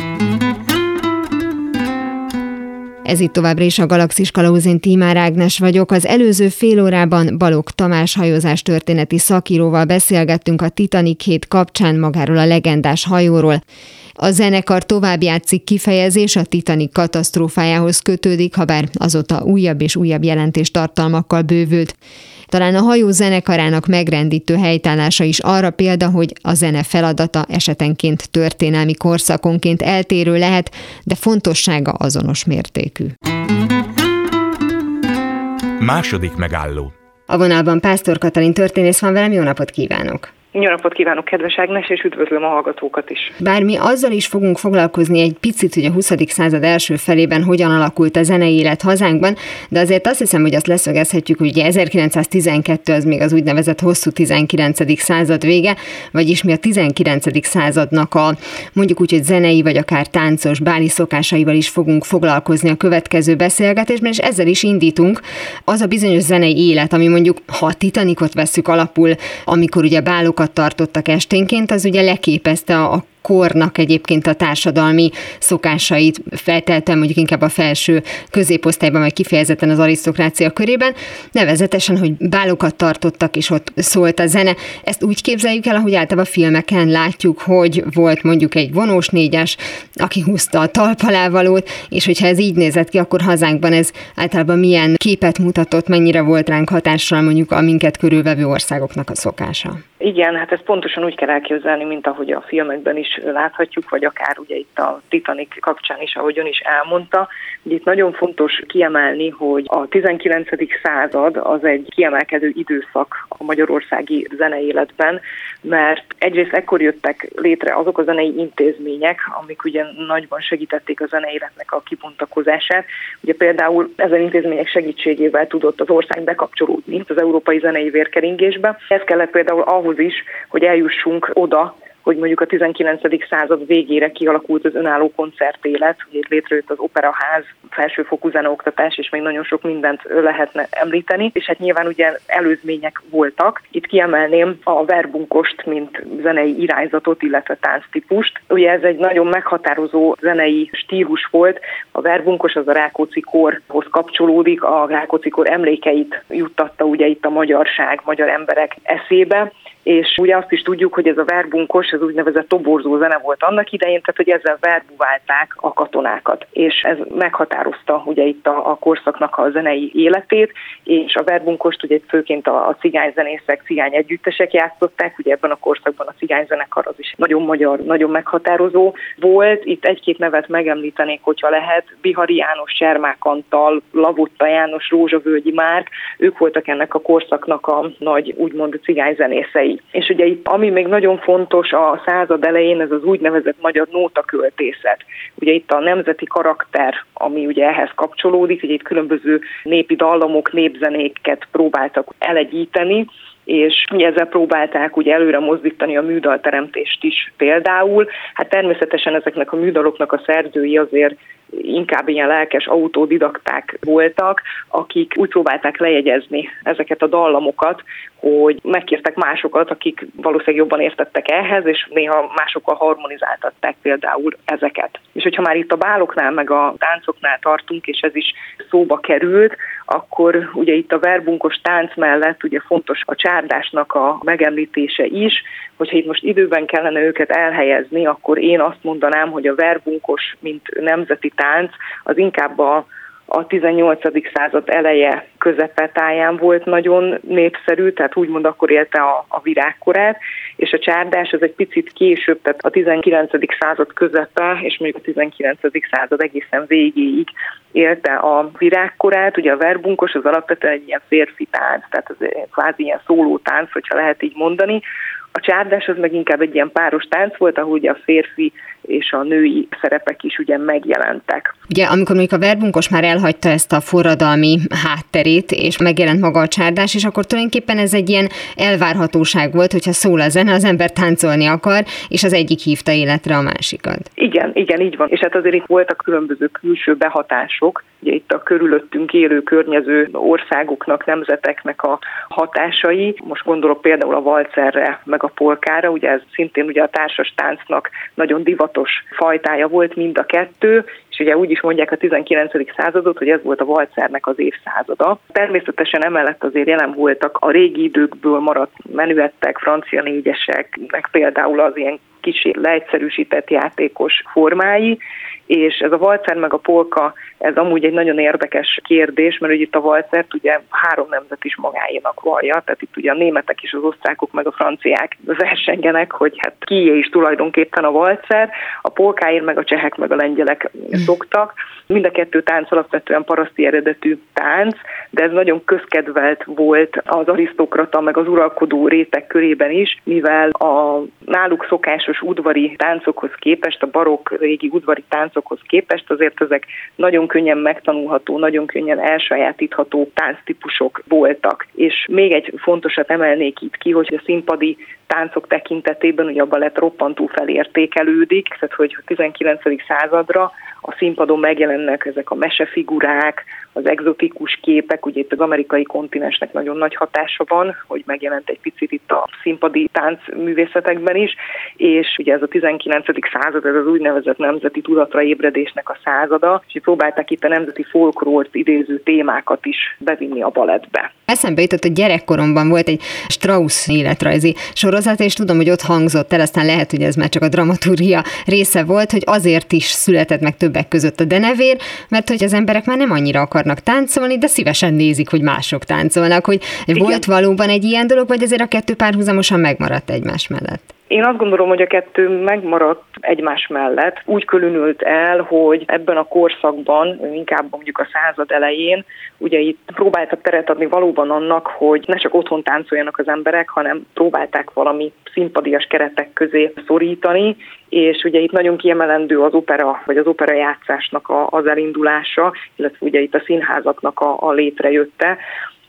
Ez itt továbbra is a Galaxis Kalauzin Tímár Ágnes vagyok. Az előző fél órában Balog Tamás hajózás történeti szakíróval beszélgettünk a Titanic hét kapcsán magáról a legendás hajóról. A zenekar tovább játszik kifejezés a Titanic katasztrófájához kötődik, ha bár azóta újabb és újabb jelentés tartalmakkal bővült. Talán a hajó zenekarának megrendítő helytállása is arra példa, hogy a zene feladata esetenként történelmi korszakonként eltérő lehet, de fontossága azonos mértékű. Második megálló. A vonalban Pásztor Katalin történész van velem, jó napot kívánok! Jó napot kívánok, kedves Ágnes, és üdvözlöm a hallgatókat is. Bár mi azzal is fogunk foglalkozni egy picit, hogy a 20. század első felében hogyan alakult a zenei élet hazánkban, de azért azt hiszem, hogy azt leszögezhetjük, hogy ugye 1912 az még az úgynevezett hosszú 19. század vége, vagyis mi a 19. századnak a mondjuk úgy, hogy zenei vagy akár táncos báli szokásaival is fogunk foglalkozni a következő beszélgetésben, és ezzel is indítunk. Az a bizonyos zenei élet, ami mondjuk, ha a Titanicot veszük alapul, amikor ugye bálok bálokat tartottak esténként, az ugye leképezte a kornak egyébként a társadalmi szokásait felteltem mondjuk inkább a felső középosztályban, vagy kifejezetten az arisztokrácia körében, nevezetesen, hogy bálokat tartottak, és ott szólt a zene. Ezt úgy képzeljük el, ahogy általában a filmeken látjuk, hogy volt mondjuk egy vonós négyes, aki húzta a talpalávalót, és hogyha ez így nézett ki, akkor hazánkban ez általában milyen képet mutatott, mennyire volt ránk hatással mondjuk a minket körülvevő országoknak a szokása. Igen, hát ezt pontosan úgy kell elképzelni, mint ahogy a filmekben is láthatjuk, vagy akár ugye itt a Titanic kapcsán is, ahogy ön is elmondta. Ugye itt nagyon fontos kiemelni, hogy a 19. század az egy kiemelkedő időszak a magyarországi zeneéletben, mert egyrészt ekkor jöttek létre azok a zenei intézmények, amik ugye nagyban segítették a zeneéletnek a kibontakozását. Ugye például ezen intézmények segítségével tudott az ország bekapcsolódni az európai zenei vérkeringésbe. Ez kellett például ahhoz is, hogy eljussunk oda, hogy mondjuk a 19. század végére kialakult az önálló koncertélet, hogy létrejött az operaház, felsőfokú zeneoktatás, és még nagyon sok mindent lehetne említeni, és hát nyilván ugye előzmények voltak. Itt kiemelném a verbunkost, mint zenei irányzatot, illetve tánctípust. Ugye ez egy nagyon meghatározó zenei stílus volt. A verbunkos az a Rákóczi korhoz kapcsolódik, a Rákóczi kor emlékeit juttatta ugye itt a magyarság, magyar emberek eszébe, és ugye azt is tudjuk, hogy ez a verbunkos, ez úgynevezett toborzó zene volt annak idején, tehát hogy ezzel verbuválták a katonákat, és ez meghatározta ugye itt a, a korszaknak a zenei életét, és a verbunkost ugye főként a, a cigányzenészek, cigány együttesek játszották, ugye ebben a korszakban a cigányzenekar az is nagyon magyar, nagyon meghatározó volt. Itt egy-két nevet megemlítenék, hogyha lehet, Bihari János, Sermák Antal, Lavotta János, Rózsavölgyi Márk, ők voltak ennek a korszaknak a nagy, úgymond cigányzenészei. És ugye itt, ami még nagyon fontos a század elején, ez az úgynevezett magyar nótaköltészet. Ugye itt a nemzeti karakter, ami ugye ehhez kapcsolódik, ugye itt különböző népi dallamok, népzenéket próbáltak elegyíteni, és ezzel próbálták ugye előre mozdítani a műdalteremtést is például. Hát természetesen ezeknek a műdaloknak a szerzői azért inkább ilyen lelkes autodidakták voltak, akik úgy próbálták lejegyezni ezeket a dallamokat, hogy megkértek másokat, akik valószínűleg jobban értettek ehhez, és néha másokkal harmonizáltatták például ezeket. És hogyha már itt a báloknál, meg a táncoknál tartunk, és ez is szóba került, akkor ugye itt a verbunkos tánc mellett ugye fontos a csárdásnak a megemlítése is, hogyha itt most időben kellene őket elhelyezni, akkor én azt mondanám, hogy a verbunkos, mint nemzeti tánc, az inkább a a 18. század eleje közepetáján volt nagyon népszerű, tehát úgymond akkor élte a, a virágkorát, és a csárdás az egy picit később, tehát a 19. század közepe, és mondjuk a 19. század egészen végéig élte a virágkorát. Ugye a verbunkos az alapvetően egy ilyen férfi tánc, tehát az kvázi ilyen szóló tánc, hogyha lehet így mondani, a csárdás az meg inkább egy ilyen páros tánc volt, ahol ugye a férfi és a női szerepek is ugye megjelentek. Ugye amikor mondjuk a verbunkos már elhagyta ezt a forradalmi hátterét, és megjelent maga a csárdás, és akkor tulajdonképpen ez egy ilyen elvárhatóság volt, hogyha szól a zene, az ember táncolni akar, és az egyik hívta életre a másikat. Igen, igen, így van. És hát azért itt voltak különböző külső behatások, ugye itt a körülöttünk élő környező országoknak, nemzeteknek a hatásai. Most gondolok például a valcerre, meg a polkára, ugye ez szintén ugye a társas táncnak nagyon divatos fajtája volt mind a kettő, és ugye úgy is mondják a 19. századot, hogy ez volt a valcernek az évszázada. Természetesen emellett azért jelen voltak a régi időkből maradt menüettek, francia négyesek, meg például az ilyen kicsi leegyszerűsített játékos formái, és ez a valcer meg a polka, ez amúgy egy nagyon érdekes kérdés, mert ugye itt a valcert ugye három nemzet is magáénak vallja, tehát itt ugye a németek is, az osztrákok meg a franciák versengenek, hogy hát kié is tulajdonképpen a valcer, a polkáért meg a csehek meg a lengyelek szoktak. Mind a kettő tánc alapvetően paraszti eredetű tánc, de ez nagyon közkedvelt volt az arisztokrata meg az uralkodó réteg körében is, mivel a náluk szokásos udvari táncokhoz képest, a barokk régi udvari táncokhoz képest azért ezek nagyon könnyen megtanulható, nagyon könnyen elsajátítható tánctípusok voltak. És még egy fontosat emelnék itt ki, hogy a színpadi táncok tekintetében ugye a balett roppantú felértékelődik, tehát hogy a 19. századra a színpadon megjelennek ezek a mesefigurák, az egzotikus képek, ugye itt az amerikai kontinensnek nagyon nagy hatása van, hogy megjelent egy picit itt a színpadi táncművészetekben is, és ugye ez a 19. század, ez az úgynevezett nemzeti tudatra ébredésnek a százada, és próbálták itt a nemzeti folklórt idéző témákat is bevinni a balettbe. Eszembe jutott, hogy gyerekkoromban volt egy Strauss életrajzi sorozat, és tudom, hogy ott hangzott el, aztán lehet, hogy ez már csak a dramaturgia része volt, hogy azért is született meg többek között a denevér, mert hogy az emberek már nem annyira akarnak táncolni, de szívesen nézik, hogy mások táncolnak, hogy Igen. volt valóban egy ilyen dolog, vagy azért a kettő párhuzamosan megmaradt egymás mellett? Én azt gondolom, hogy a kettő megmaradt egymás mellett. Úgy különült el, hogy ebben a korszakban, inkább mondjuk a század elején, ugye itt próbáltak teret adni valóban annak, hogy ne csak otthon táncoljanak az emberek, hanem próbálták valami színpadias keretek közé szorítani, és ugye itt nagyon kiemelendő az opera, vagy az opera játszásnak az elindulása, illetve ugye itt a színházaknak a, a létrejötte,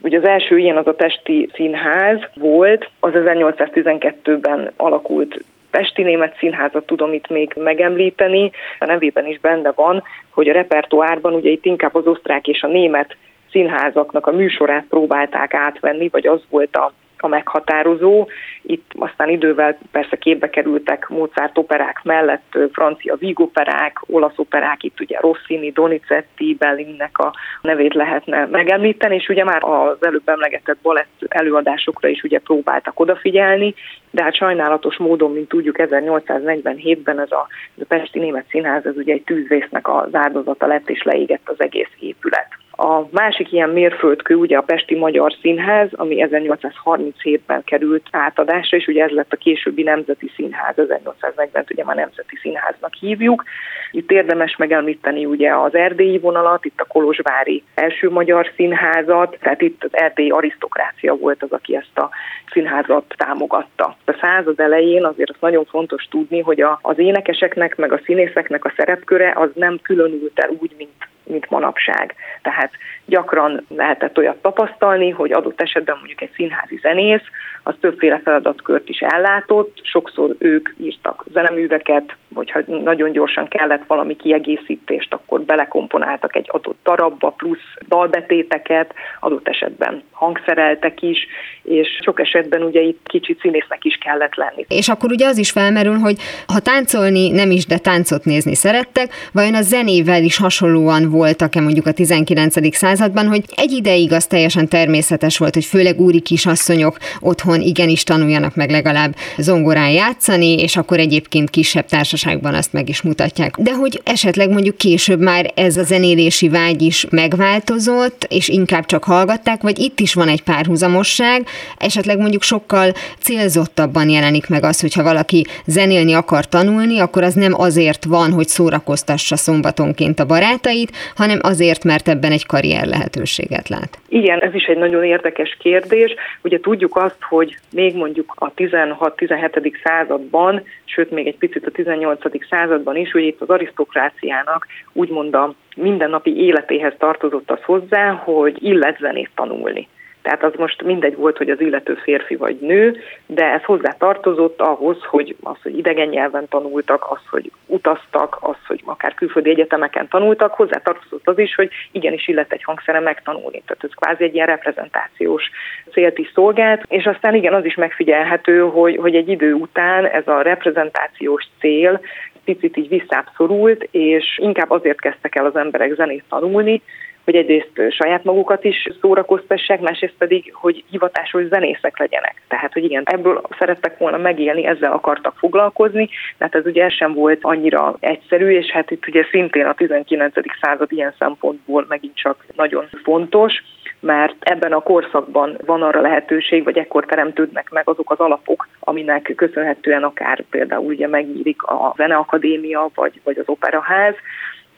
Ugye az első ilyen az a Pesti Színház volt, az 1812-ben alakult Pesti Német Színházat tudom itt még megemlíteni, a nevében is benne van, hogy a repertoárban ugye itt inkább az osztrák és a német színházaknak a műsorát próbálták átvenni, vagy az volt a a meghatározó. Itt aztán idővel persze képbe kerültek Mozart operák mellett francia vígoperák, olasz operák, itt ugye Rossini, Donizetti, Bellinnek a nevét lehetne megemlíteni, és ugye már az előbb emlegetett balett előadásokra is ugye próbáltak odafigyelni, de hát sajnálatos módon, mint tudjuk, 1847-ben ez a, ez a Pesti Német Színház, ez ugye egy tűzvésznek az áldozata lett, és leégett az egész épület. A másik ilyen mérföldkő ugye a Pesti Magyar Színház, ami 1837-ben került átadásra, és ugye ez lett a későbbi Nemzeti Színház, 1840 ugye már Nemzeti Színháznak hívjuk. Itt érdemes megemlíteni ugye az erdélyi vonalat, itt a Kolozsvári első magyar színházat, tehát itt az erdélyi arisztokrácia volt az, aki ezt a színházat támogatta. A század elején azért az nagyon fontos tudni, hogy az énekeseknek meg a színészeknek a szerepköre az nem különült el úgy, mint mint manapság. Tehát gyakran lehetett olyat tapasztalni, hogy adott esetben mondjuk egy színházi zenész, az többféle feladatkört is ellátott, sokszor ők írtak zeneműveket, vagy ha nagyon gyorsan kellett valami kiegészítést, akkor belekomponáltak egy adott darabba, plusz dalbetéteket, adott esetben hangszereltek is, és sok esetben ugye itt kicsit színésznek is kellett lenni. És akkor ugye az is felmerül, hogy ha táncolni nem is, de táncot nézni szerettek, vajon a zenével is hasonlóan voltak-e mondjuk a 19. században, hogy egy ideig az teljesen természetes volt, hogy főleg úri kisasszonyok otthon igenis tanuljanak meg legalább zongorán játszani, és akkor egyébként kisebb társaságban azt meg is mutatják. De hogy esetleg mondjuk később már ez a zenélési vágy is megváltozott, és inkább csak hallgatták, vagy itt is van egy párhuzamosság, esetleg mondjuk sokkal célzottabban jelenik meg az, hogyha valaki zenélni akar tanulni, akkor az nem azért van, hogy szórakoztassa szombatonként a barátait, hanem azért, mert ebben egy karrier lehetőséget lát. Igen, ez is egy nagyon érdekes kérdés. Ugye tudjuk azt, hogy még mondjuk a 16-17. században, sőt még egy picit a 18. században is, hogy itt az arisztokráciának úgymond a mindennapi életéhez tartozott az hozzá, hogy illet zenét tanulni. Tehát az most mindegy volt, hogy az illető férfi vagy nő, de ez hozzá tartozott ahhoz, hogy az, hogy idegen nyelven tanultak, az, hogy utaztak, az, hogy akár külföldi egyetemeken tanultak, hozzá tartozott az is, hogy igenis illet egy hangszere megtanulni. Tehát ez kvázi egy ilyen reprezentációs célt is szolgált, és aztán igen, az is megfigyelhető, hogy, hogy egy idő után ez a reprezentációs cél picit így visszább és inkább azért kezdtek el az emberek zenét tanulni, hogy egyrészt saját magukat is szórakoztassák, másrészt pedig, hogy hivatásos zenészek legyenek. Tehát, hogy igen, ebből szerettek volna megélni, ezzel akartak foglalkozni, tehát ez ugye sem volt annyira egyszerű, és hát itt ugye szintén a 19. század ilyen szempontból megint csak nagyon fontos, mert ebben a korszakban van arra lehetőség, vagy ekkor teremtődnek meg azok az alapok, aminek köszönhetően akár például ugye megnyílik a Zeneakadémia, vagy, vagy az Operaház,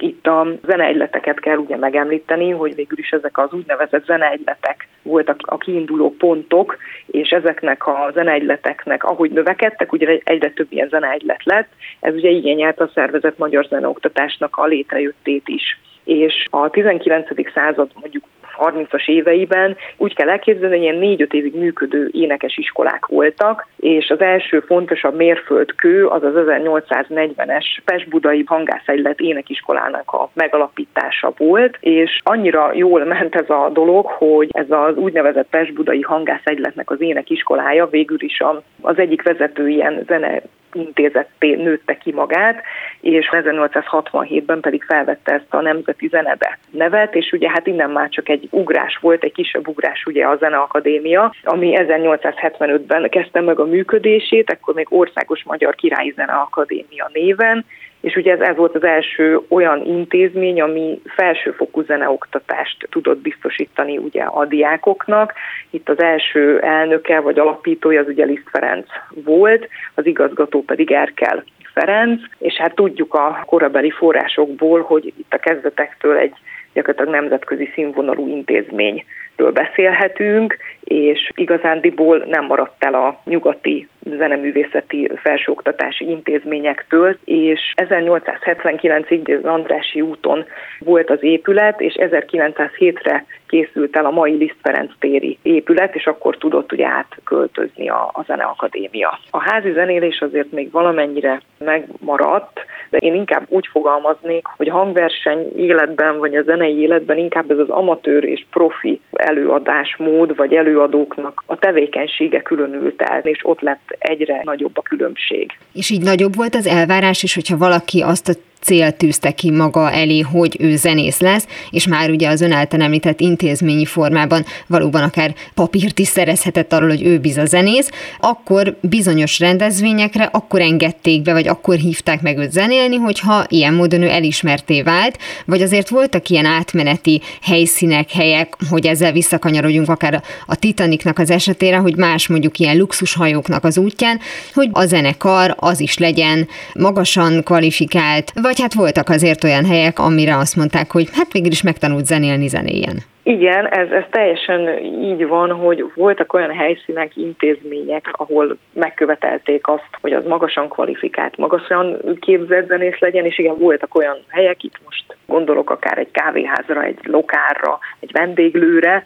itt a zeneegyleteket kell ugye megemlíteni, hogy végül is ezek az úgynevezett zeneegyletek voltak a kiinduló pontok, és ezeknek a zeneegyleteknek, ahogy növekedtek, ugye egyre több ilyen zeneegylet lett, ez ugye igényelt a szervezet magyar zeneoktatásnak a létrejöttét is és a 19. század mondjuk 30-as éveiben. Úgy kell elképzelni, hogy ilyen négy-öt évig működő énekes iskolák voltak, és az első fontosabb mérföldkő az az 1840-es Pest-Budai Hangászegylet énekiskolának a megalapítása volt, és annyira jól ment ez a dolog, hogy ez az úgynevezett Pest-Budai Hangászegyletnek az énekiskolája végül is az egyik vezető ilyen zene intézetté nőtte ki magát, és 1867-ben pedig felvette ezt a Nemzeti Zenebe nevet, és ugye hát innen már csak egy ugrás volt, egy kisebb ugrás ugye a Zeneakadémia, ami 1875-ben kezdte meg a működését, akkor még Országos Magyar Királyi Zeneakadémia néven, és ugye ez, ez volt az első olyan intézmény, ami felsőfokú zeneoktatást tudott biztosítani ugye a diákoknak. Itt az első elnöke vagy alapítója az ugye Liszt Ferenc volt, az igazgató pedig Erkel Ferenc, és hát tudjuk a korabeli forrásokból, hogy itt a kezdetektől egy gyakorlatilag nemzetközi színvonalú intézményről beszélhetünk, és igazándiból nem maradt el a nyugati zeneművészeti felsőoktatási intézményektől, és 1879-ig az Andrási úton volt az épület, és 1907-re készült el a mai Liszt Ferenc téri épület, és akkor tudott ugye átköltözni a, a Zeneakadémia. A házi zenélés azért még valamennyire megmaradt, de én inkább úgy fogalmaznék, hogy hangverseny életben, vagy a zenei életben inkább ez az amatőr és profi előadásmód, vagy előadóknak a tevékenysége különült el, és ott lett egyre nagyobb a különbség. És így nagyobb volt az elvárás is, hogyha valaki azt a cél tűzte ki maga elé, hogy ő zenész lesz, és már ugye az ön által említett intézményi formában valóban akár papírt is szerezhetett arról, hogy ő biza zenész, akkor bizonyos rendezvényekre akkor engedték be, vagy akkor hívták meg őt zenélni, hogyha ilyen módon ő elismerté vált, vagy azért voltak ilyen átmeneti helyszínek, helyek, hogy ezzel visszakanyarodjunk akár a Titanicnak az esetére, hogy más mondjuk ilyen luxushajóknak az útján, hogy a zenekar az is legyen magasan kvalifikált, vagy vagy hát voltak azért olyan helyek, amire azt mondták, hogy hát végül is megtanult zenélni, zenéjen. Igen, ez, ez teljesen így van, hogy voltak olyan helyszínek, intézmények, ahol megkövetelték azt, hogy az magasan kvalifikált, magasan képzett zenész legyen, és igen, voltak olyan helyek, itt most gondolok akár egy kávéházra, egy lokárra, egy vendéglőre,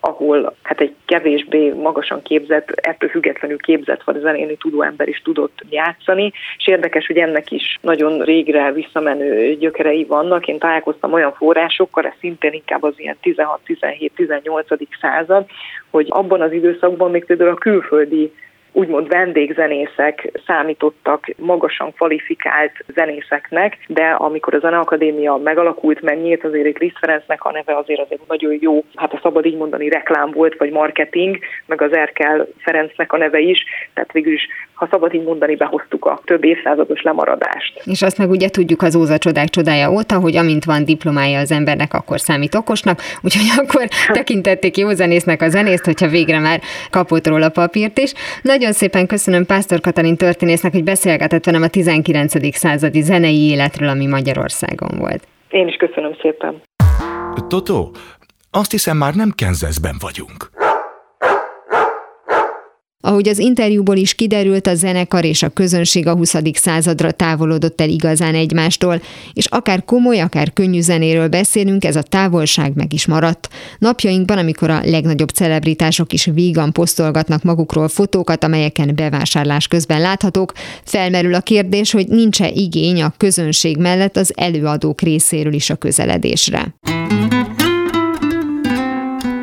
ahol hát egy kevésbé magasan képzett, ettől függetlenül képzett vagy zenéni tudó ember is tudott játszani, és érdekes, hogy ennek is nagyon régre visszamenő gyökerei vannak. Én találkoztam olyan forrásokkal, ez szintén inkább az ilyen 16-17-18. század, hogy abban az időszakban még például a külföldi úgymond vendégzenészek számítottak magasan kvalifikált zenészeknek, de amikor a Zeneakadémia megalakult, megnyílt, azért egy Liszt Ferencnek a neve azért azért nagyon jó, hát a szabad így mondani reklám volt, vagy marketing, meg az Erkel Ferencnek a neve is, tehát végül is, ha szabad így mondani, behoztuk a több évszázados lemaradást. És azt meg ugye tudjuk az Óza csodák csodája óta, hogy amint van diplomája az embernek, akkor számít okosnak, úgyhogy akkor tekintették jó zenésznek a zenészt, hogyha végre már kapott róla papírt is. Nagyon szépen köszönöm Pásztor Katalin történésznek, hogy beszélgetett velem a 19. századi zenei életről, ami Magyarországon volt. Én is köszönöm szépen. Totó, azt hiszem már nem Kenzeszben vagyunk. Ahogy az interjúból is kiderült, a zenekar és a közönség a 20. századra távolodott el igazán egymástól, és akár komoly, akár könnyű zenéről beszélünk, ez a távolság meg is maradt. Napjainkban, amikor a legnagyobb celebritások is vígan posztolgatnak magukról fotókat, amelyeken bevásárlás közben láthatók, felmerül a kérdés, hogy nincs-e igény a közönség mellett az előadók részéről is a közeledésre.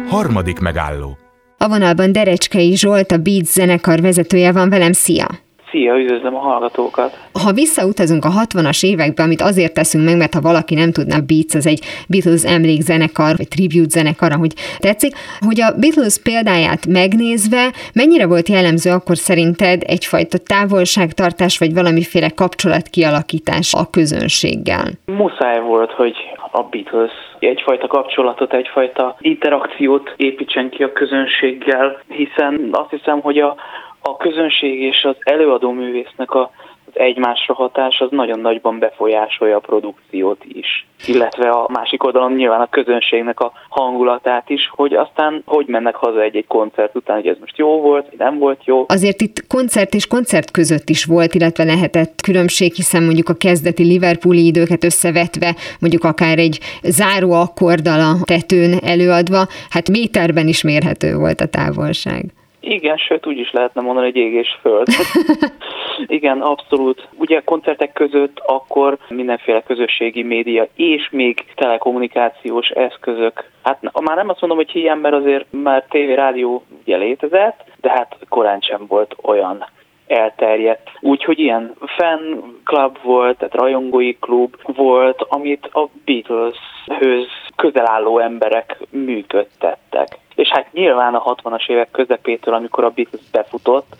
Harmadik megálló a vonalban Derecskei Zsolt, a Beats zenekar vezetője van velem. Szia! Szia, üdvözlöm a hallgatókat! Ha visszautazunk a 60-as évekbe, amit azért teszünk meg, mert ha valaki nem tudná, Beats az egy Beatles emlékzenekar, vagy tribute zenekar, ahogy tetszik, hogy a Beatles példáját megnézve, mennyire volt jellemző akkor szerinted egyfajta távolságtartás, vagy valamiféle kapcsolat kialakítás a közönséggel? Muszáj volt, hogy a Beatles egyfajta kapcsolatot, egyfajta interakciót építsen ki a közönséggel, hiszen azt hiszem, hogy a, a közönség és az előadó művésznek a egymásra hatás az nagyon nagyban befolyásolja a produkciót is. Illetve a másik oldalon nyilván a közönségnek a hangulatát is, hogy aztán hogy mennek haza egy-egy koncert után, hogy ez most jó volt, vagy nem volt jó. Azért itt koncert és koncert között is volt, illetve lehetett különbség, hiszen mondjuk a kezdeti Liverpooli időket összevetve, mondjuk akár egy záró akkorddal a tetőn előadva, hát méterben is mérhető volt a távolság. Igen, sőt úgy is lehetne mondani, hogy ég és föld. Igen, abszolút. Ugye koncertek között akkor mindenféle közösségi média és még telekommunikációs eszközök. Hát már nem azt mondom, hogy hiány, mert azért már tévé, rádió ugye létezett, de hát korán sem volt olyan elterjedt. Úgyhogy ilyen fan club volt, tehát rajongói klub volt, amit a Beatles-höz közel álló emberek működtettek. És hát nyilván a 60-as évek közepétől, amikor a Beatles befutott,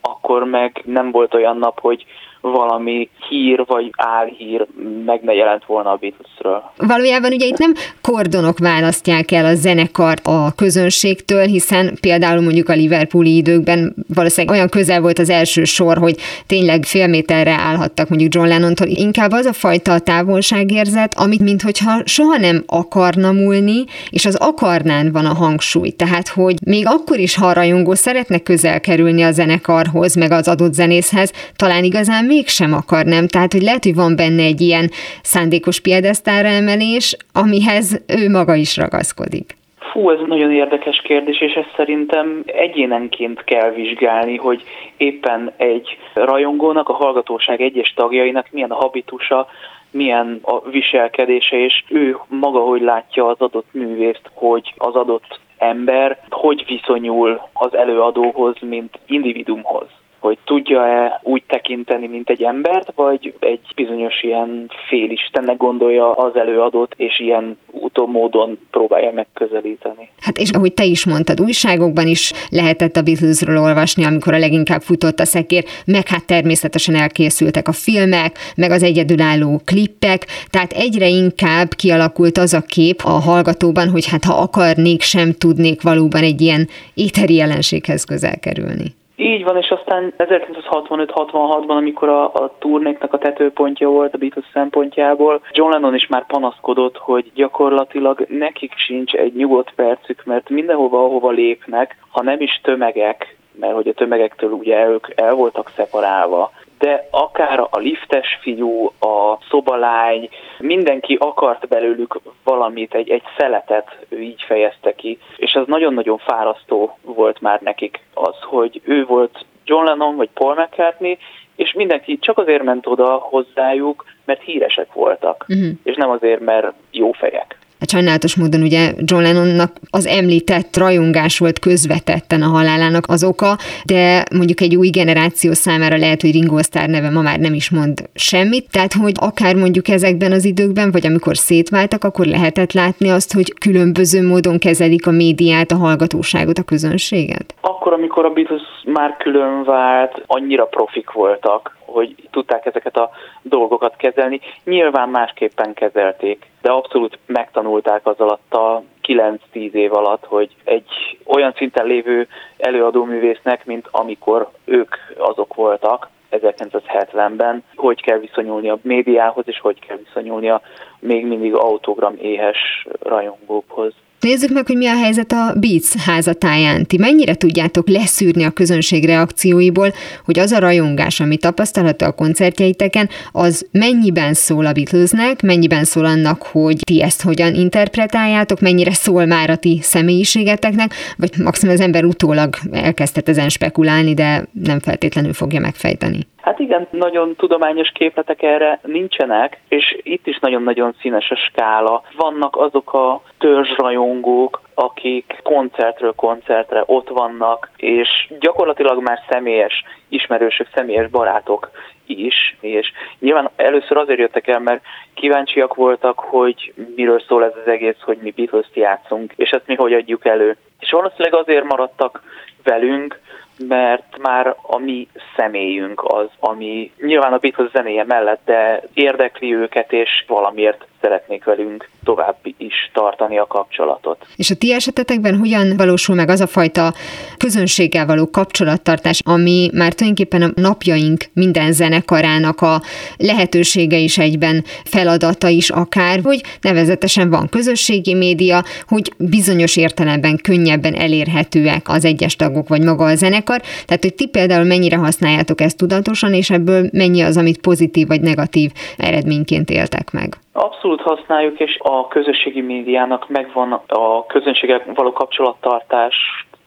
akkor meg nem volt olyan nap, hogy valami hír vagy álhír meg ne jelent volna a Beatlesről. Valójában ugye itt nem kordonok választják el a zenekart a közönségtől, hiszen például mondjuk a Liverpooli időkben valószínűleg olyan közel volt az első sor, hogy tényleg fél méterre állhattak mondjuk John Lennon-tól. Inkább az a fajta távolságérzet, amit minthogyha soha nem akarna múlni, és az akarnán van a hangsúly. Tehát, hogy még akkor is, ha a rajongó szeretne közel kerülni a zenekarhoz, meg az adott zenészhez, talán igazán mégsem akar, nem? Tehát, hogy lehet, hogy van benne egy ilyen szándékos piedesztára emelés, amihez ő maga is ragaszkodik. Fú, ez nagyon érdekes kérdés, és ezt szerintem egyénenként kell vizsgálni, hogy éppen egy rajongónak, a hallgatóság egyes tagjainak milyen a habitusa, milyen a viselkedése, és ő maga hogy látja az adott művészt, hogy az adott ember hogy viszonyul az előadóhoz, mint individumhoz hogy tudja-e úgy tekinteni, mint egy embert, vagy egy bizonyos ilyen félistennek gondolja az előadót, és ilyen utómódon próbálja megközelíteni. Hát és ahogy te is mondtad, újságokban is lehetett a Beatlesről olvasni, amikor a leginkább futott a szekér, meg hát természetesen elkészültek a filmek, meg az egyedülálló klippek, tehát egyre inkább kialakult az a kép a hallgatóban, hogy hát ha akarnék, sem tudnék valóban egy ilyen éteri jelenséghez közel kerülni. Így van, és aztán 1965-66-ban, amikor a, a turnéknak a tetőpontja volt a Beatles szempontjából, John Lennon is már panaszkodott, hogy gyakorlatilag nekik sincs egy nyugodt percük, mert mindenhova, ahova lépnek, ha nem is tömegek, mert hogy a tömegektől ugye ők el voltak szeparálva, de akár a liftes fiú, a szobalány, mindenki akart belőlük valamit, egy, egy szeletet, ő így fejezte ki, és ez nagyon-nagyon fárasztó volt már nekik az, hogy ő volt John Lennon vagy Paul McCartney, és mindenki csak azért ment oda hozzájuk, mert híresek voltak, uh-huh. és nem azért, mert jó fejek. Hát sajnálatos módon ugye John Lennonnak az említett rajongás volt közvetetten a halálának az oka, de mondjuk egy új generáció számára lehet, hogy Ringo Starr neve ma már nem is mond semmit, tehát hogy akár mondjuk ezekben az időkben, vagy amikor szétváltak, akkor lehetett látni azt, hogy különböző módon kezelik a médiát, a hallgatóságot, a közönséget? Akkor, amikor a Beatles már külön vált, annyira profik voltak, hogy tudták ezeket a dolgokat kezelni. Nyilván másképpen kezelték, de abszolút megtanulták az alatt a 9-10 év alatt, hogy egy olyan szinten lévő előadóművésznek, mint amikor ők azok voltak, 1970-ben, hogy kell viszonyulni a médiához, és hogy kell viszonyulni a még mindig autogram éhes rajongókhoz. Nézzük meg, hogy mi a helyzet a Beats házatáján. Ti mennyire tudjátok leszűrni a közönség reakcióiból, hogy az a rajongás, ami tapasztalható a koncertjeiteken, az mennyiben szól a Beatlesnek, mennyiben szól annak, hogy ti ezt hogyan interpretáljátok, mennyire szól már a ti személyiségeteknek, vagy maximum az ember utólag elkezdett ezen spekulálni, de nem feltétlenül fogja megfejteni. Hát igen, nagyon tudományos képletek erre nincsenek, és itt is nagyon-nagyon színes a skála. Vannak azok a törzsrajongók, akik koncertről koncertre ott vannak, és gyakorlatilag már személyes ismerősök, személyes barátok is, és nyilván először azért jöttek el, mert kíváncsiak voltak, hogy miről szól ez az egész, hogy mi Beatles-t játszunk, és ezt mi hogy adjuk elő. És valószínűleg azért maradtak velünk, mert már a mi személyünk az, ami nyilván a Beatles zenéje mellett, de érdekli őket, és valamiért szeretnék velünk tovább is tartani a kapcsolatot. És a ti esetetekben hogyan valósul meg az a fajta közönséggel való kapcsolattartás, ami már tulajdonképpen a napjaink minden zenekarának a lehetősége is egyben feladata is akár, hogy nevezetesen van közösségi média, hogy bizonyos értelemben könnyebben elérhetőek az egyes tagok vagy maga a zenekar, tehát hogy ti például mennyire használjátok ezt tudatosan, és ebből mennyi az, amit pozitív vagy negatív eredményként éltek meg. Abszolút használjuk, és a közösségi médiának megvan a közönségek való kapcsolattartás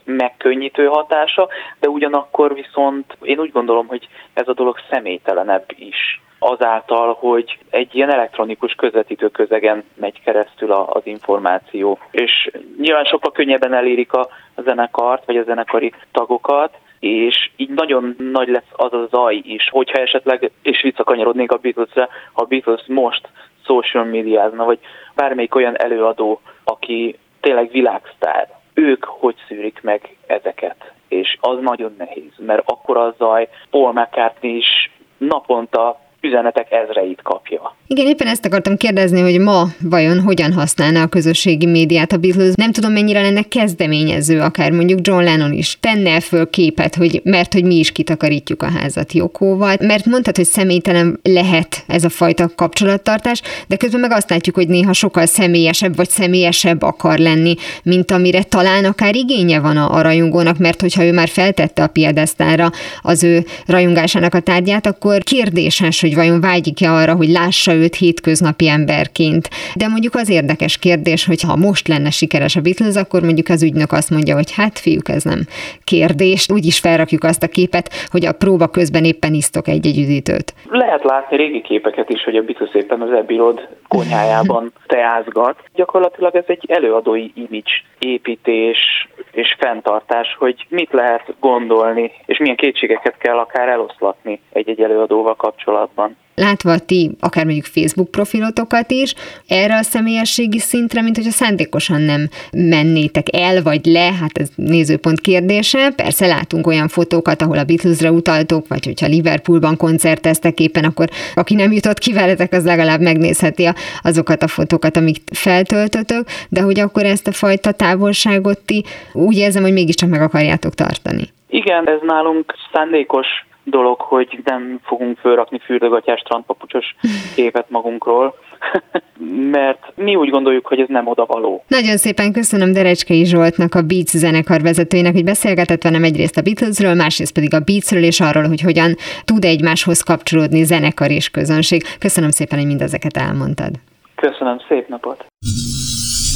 megkönnyítő hatása, de ugyanakkor viszont én úgy gondolom, hogy ez a dolog személytelenebb is azáltal, hogy egy ilyen elektronikus közvetítő közegen megy keresztül az információ. És nyilván sokkal könnyebben elérik a zenekart, vagy a zenekari tagokat, és így nagyon nagy lesz az a zaj is, hogyha esetleg, és visszakanyarodnék a Beatles-re, ha a Beatles most social médiázna, vagy bármelyik olyan előadó, aki tényleg világsztár, ők hogy szűrik meg ezeket? És az nagyon nehéz, mert akkor a zaj Paul McCartney is naponta üzenetek ezreit kapja. Igen, éppen ezt akartam kérdezni, hogy ma vajon hogyan használná a közösségi médiát a Beatles. Nem tudom, mennyire lenne kezdeményező, akár mondjuk John Lennon is tenne föl képet, hogy mert hogy mi is kitakarítjuk a házat Jokóval, mert mondtad, hogy személytelen lehet ez a fajta kapcsolattartás, de közben meg azt látjuk, hogy néha sokkal személyesebb vagy személyesebb akar lenni, mint amire talán akár igénye van a, a rajongónak, mert hogyha ő már feltette a piedesztára az ő rajongásának a tárgyát, akkor kérdéses, hogy vajon vágyik-e arra, hogy lássa őt hétköznapi emberként. De mondjuk az érdekes kérdés, hogy ha most lenne sikeres a Beatles, akkor mondjuk az ügynök azt mondja, hogy hát fiúk, ez nem kérdés. Úgyis felrakjuk azt a képet, hogy a próba közben éppen isztok egy-egy üdítőt. Lehet látni régi képeket is, hogy a Beatles éppen az Abbey Road konyhájában teázgat. Gyakorlatilag ez egy előadói image építés és fenntartás, hogy mit lehet gondolni, és milyen kétségeket kell akár eloszlatni egy-egy előadóval kapcsolatban látva ti akár mondjuk Facebook profilotokat is, erre a személyességi szintre, mint hogyha szándékosan nem mennétek el vagy le, hát ez nézőpont kérdése. Persze látunk olyan fotókat, ahol a Beatlesre utaltok, vagy hogyha Liverpoolban koncerteztek éppen, akkor aki nem jutott ki veletek, az legalább megnézheti azokat a fotókat, amik feltöltötök, de hogy akkor ezt a fajta távolságot ti úgy érzem, hogy mégiscsak meg akarjátok tartani. Igen, ez nálunk szándékos dolog, hogy nem fogunk fölrakni fürdőgatyás strandpapucsos képet magunkról, mert mi úgy gondoljuk, hogy ez nem oda való. Nagyon szépen köszönöm Derecskei Zsoltnak, a Beats zenekar vezetőjének, hogy beszélgetett velem egyrészt a Beatlesről, másrészt pedig a Beatsről, és arról, hogy hogyan tud egymáshoz kapcsolódni zenekar és közönség. Köszönöm szépen, hogy mindezeket elmondtad. Köszönöm, szép napot!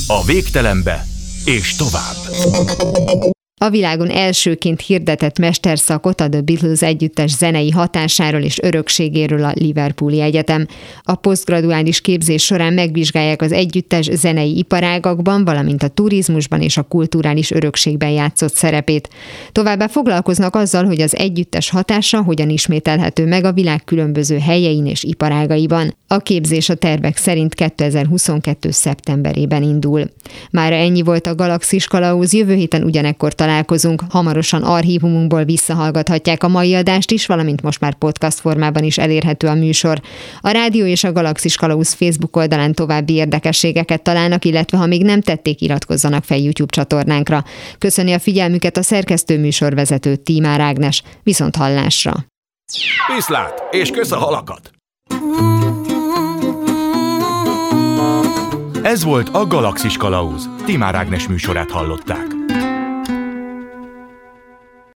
A végtelenbe és tovább. A világon elsőként hirdetett mesterszakot a The Beatles együttes zenei hatásáról és örökségéről a Liverpooli Egyetem. A posztgraduális képzés során megvizsgálják az együttes zenei iparágakban, valamint a turizmusban és a kulturális örökségben játszott szerepét. Továbbá foglalkoznak azzal, hogy az együttes hatása hogyan ismételhető meg a világ különböző helyein és iparágaiban. A képzés a tervek szerint 2022. szeptemberében indul. Már ennyi volt a Galaxis Kalauz, jövő héten ugyanekkor találkozunk. Hamarosan archívumunkból visszahallgathatják a mai adást is, valamint most már podcast formában is elérhető a műsor. A Rádió és a Galaxis Kalauz Facebook oldalán további érdekességeket találnak, illetve ha még nem tették, iratkozzanak fel YouTube csatornánkra. Köszöni a figyelmüket a szerkesztő műsorvezető Tímár Ágnes. Viszont hallásra! Viszlát, és kösz a halakat! Ez volt a Galaxis Kalauz. Timár Ágnes műsorát hallották.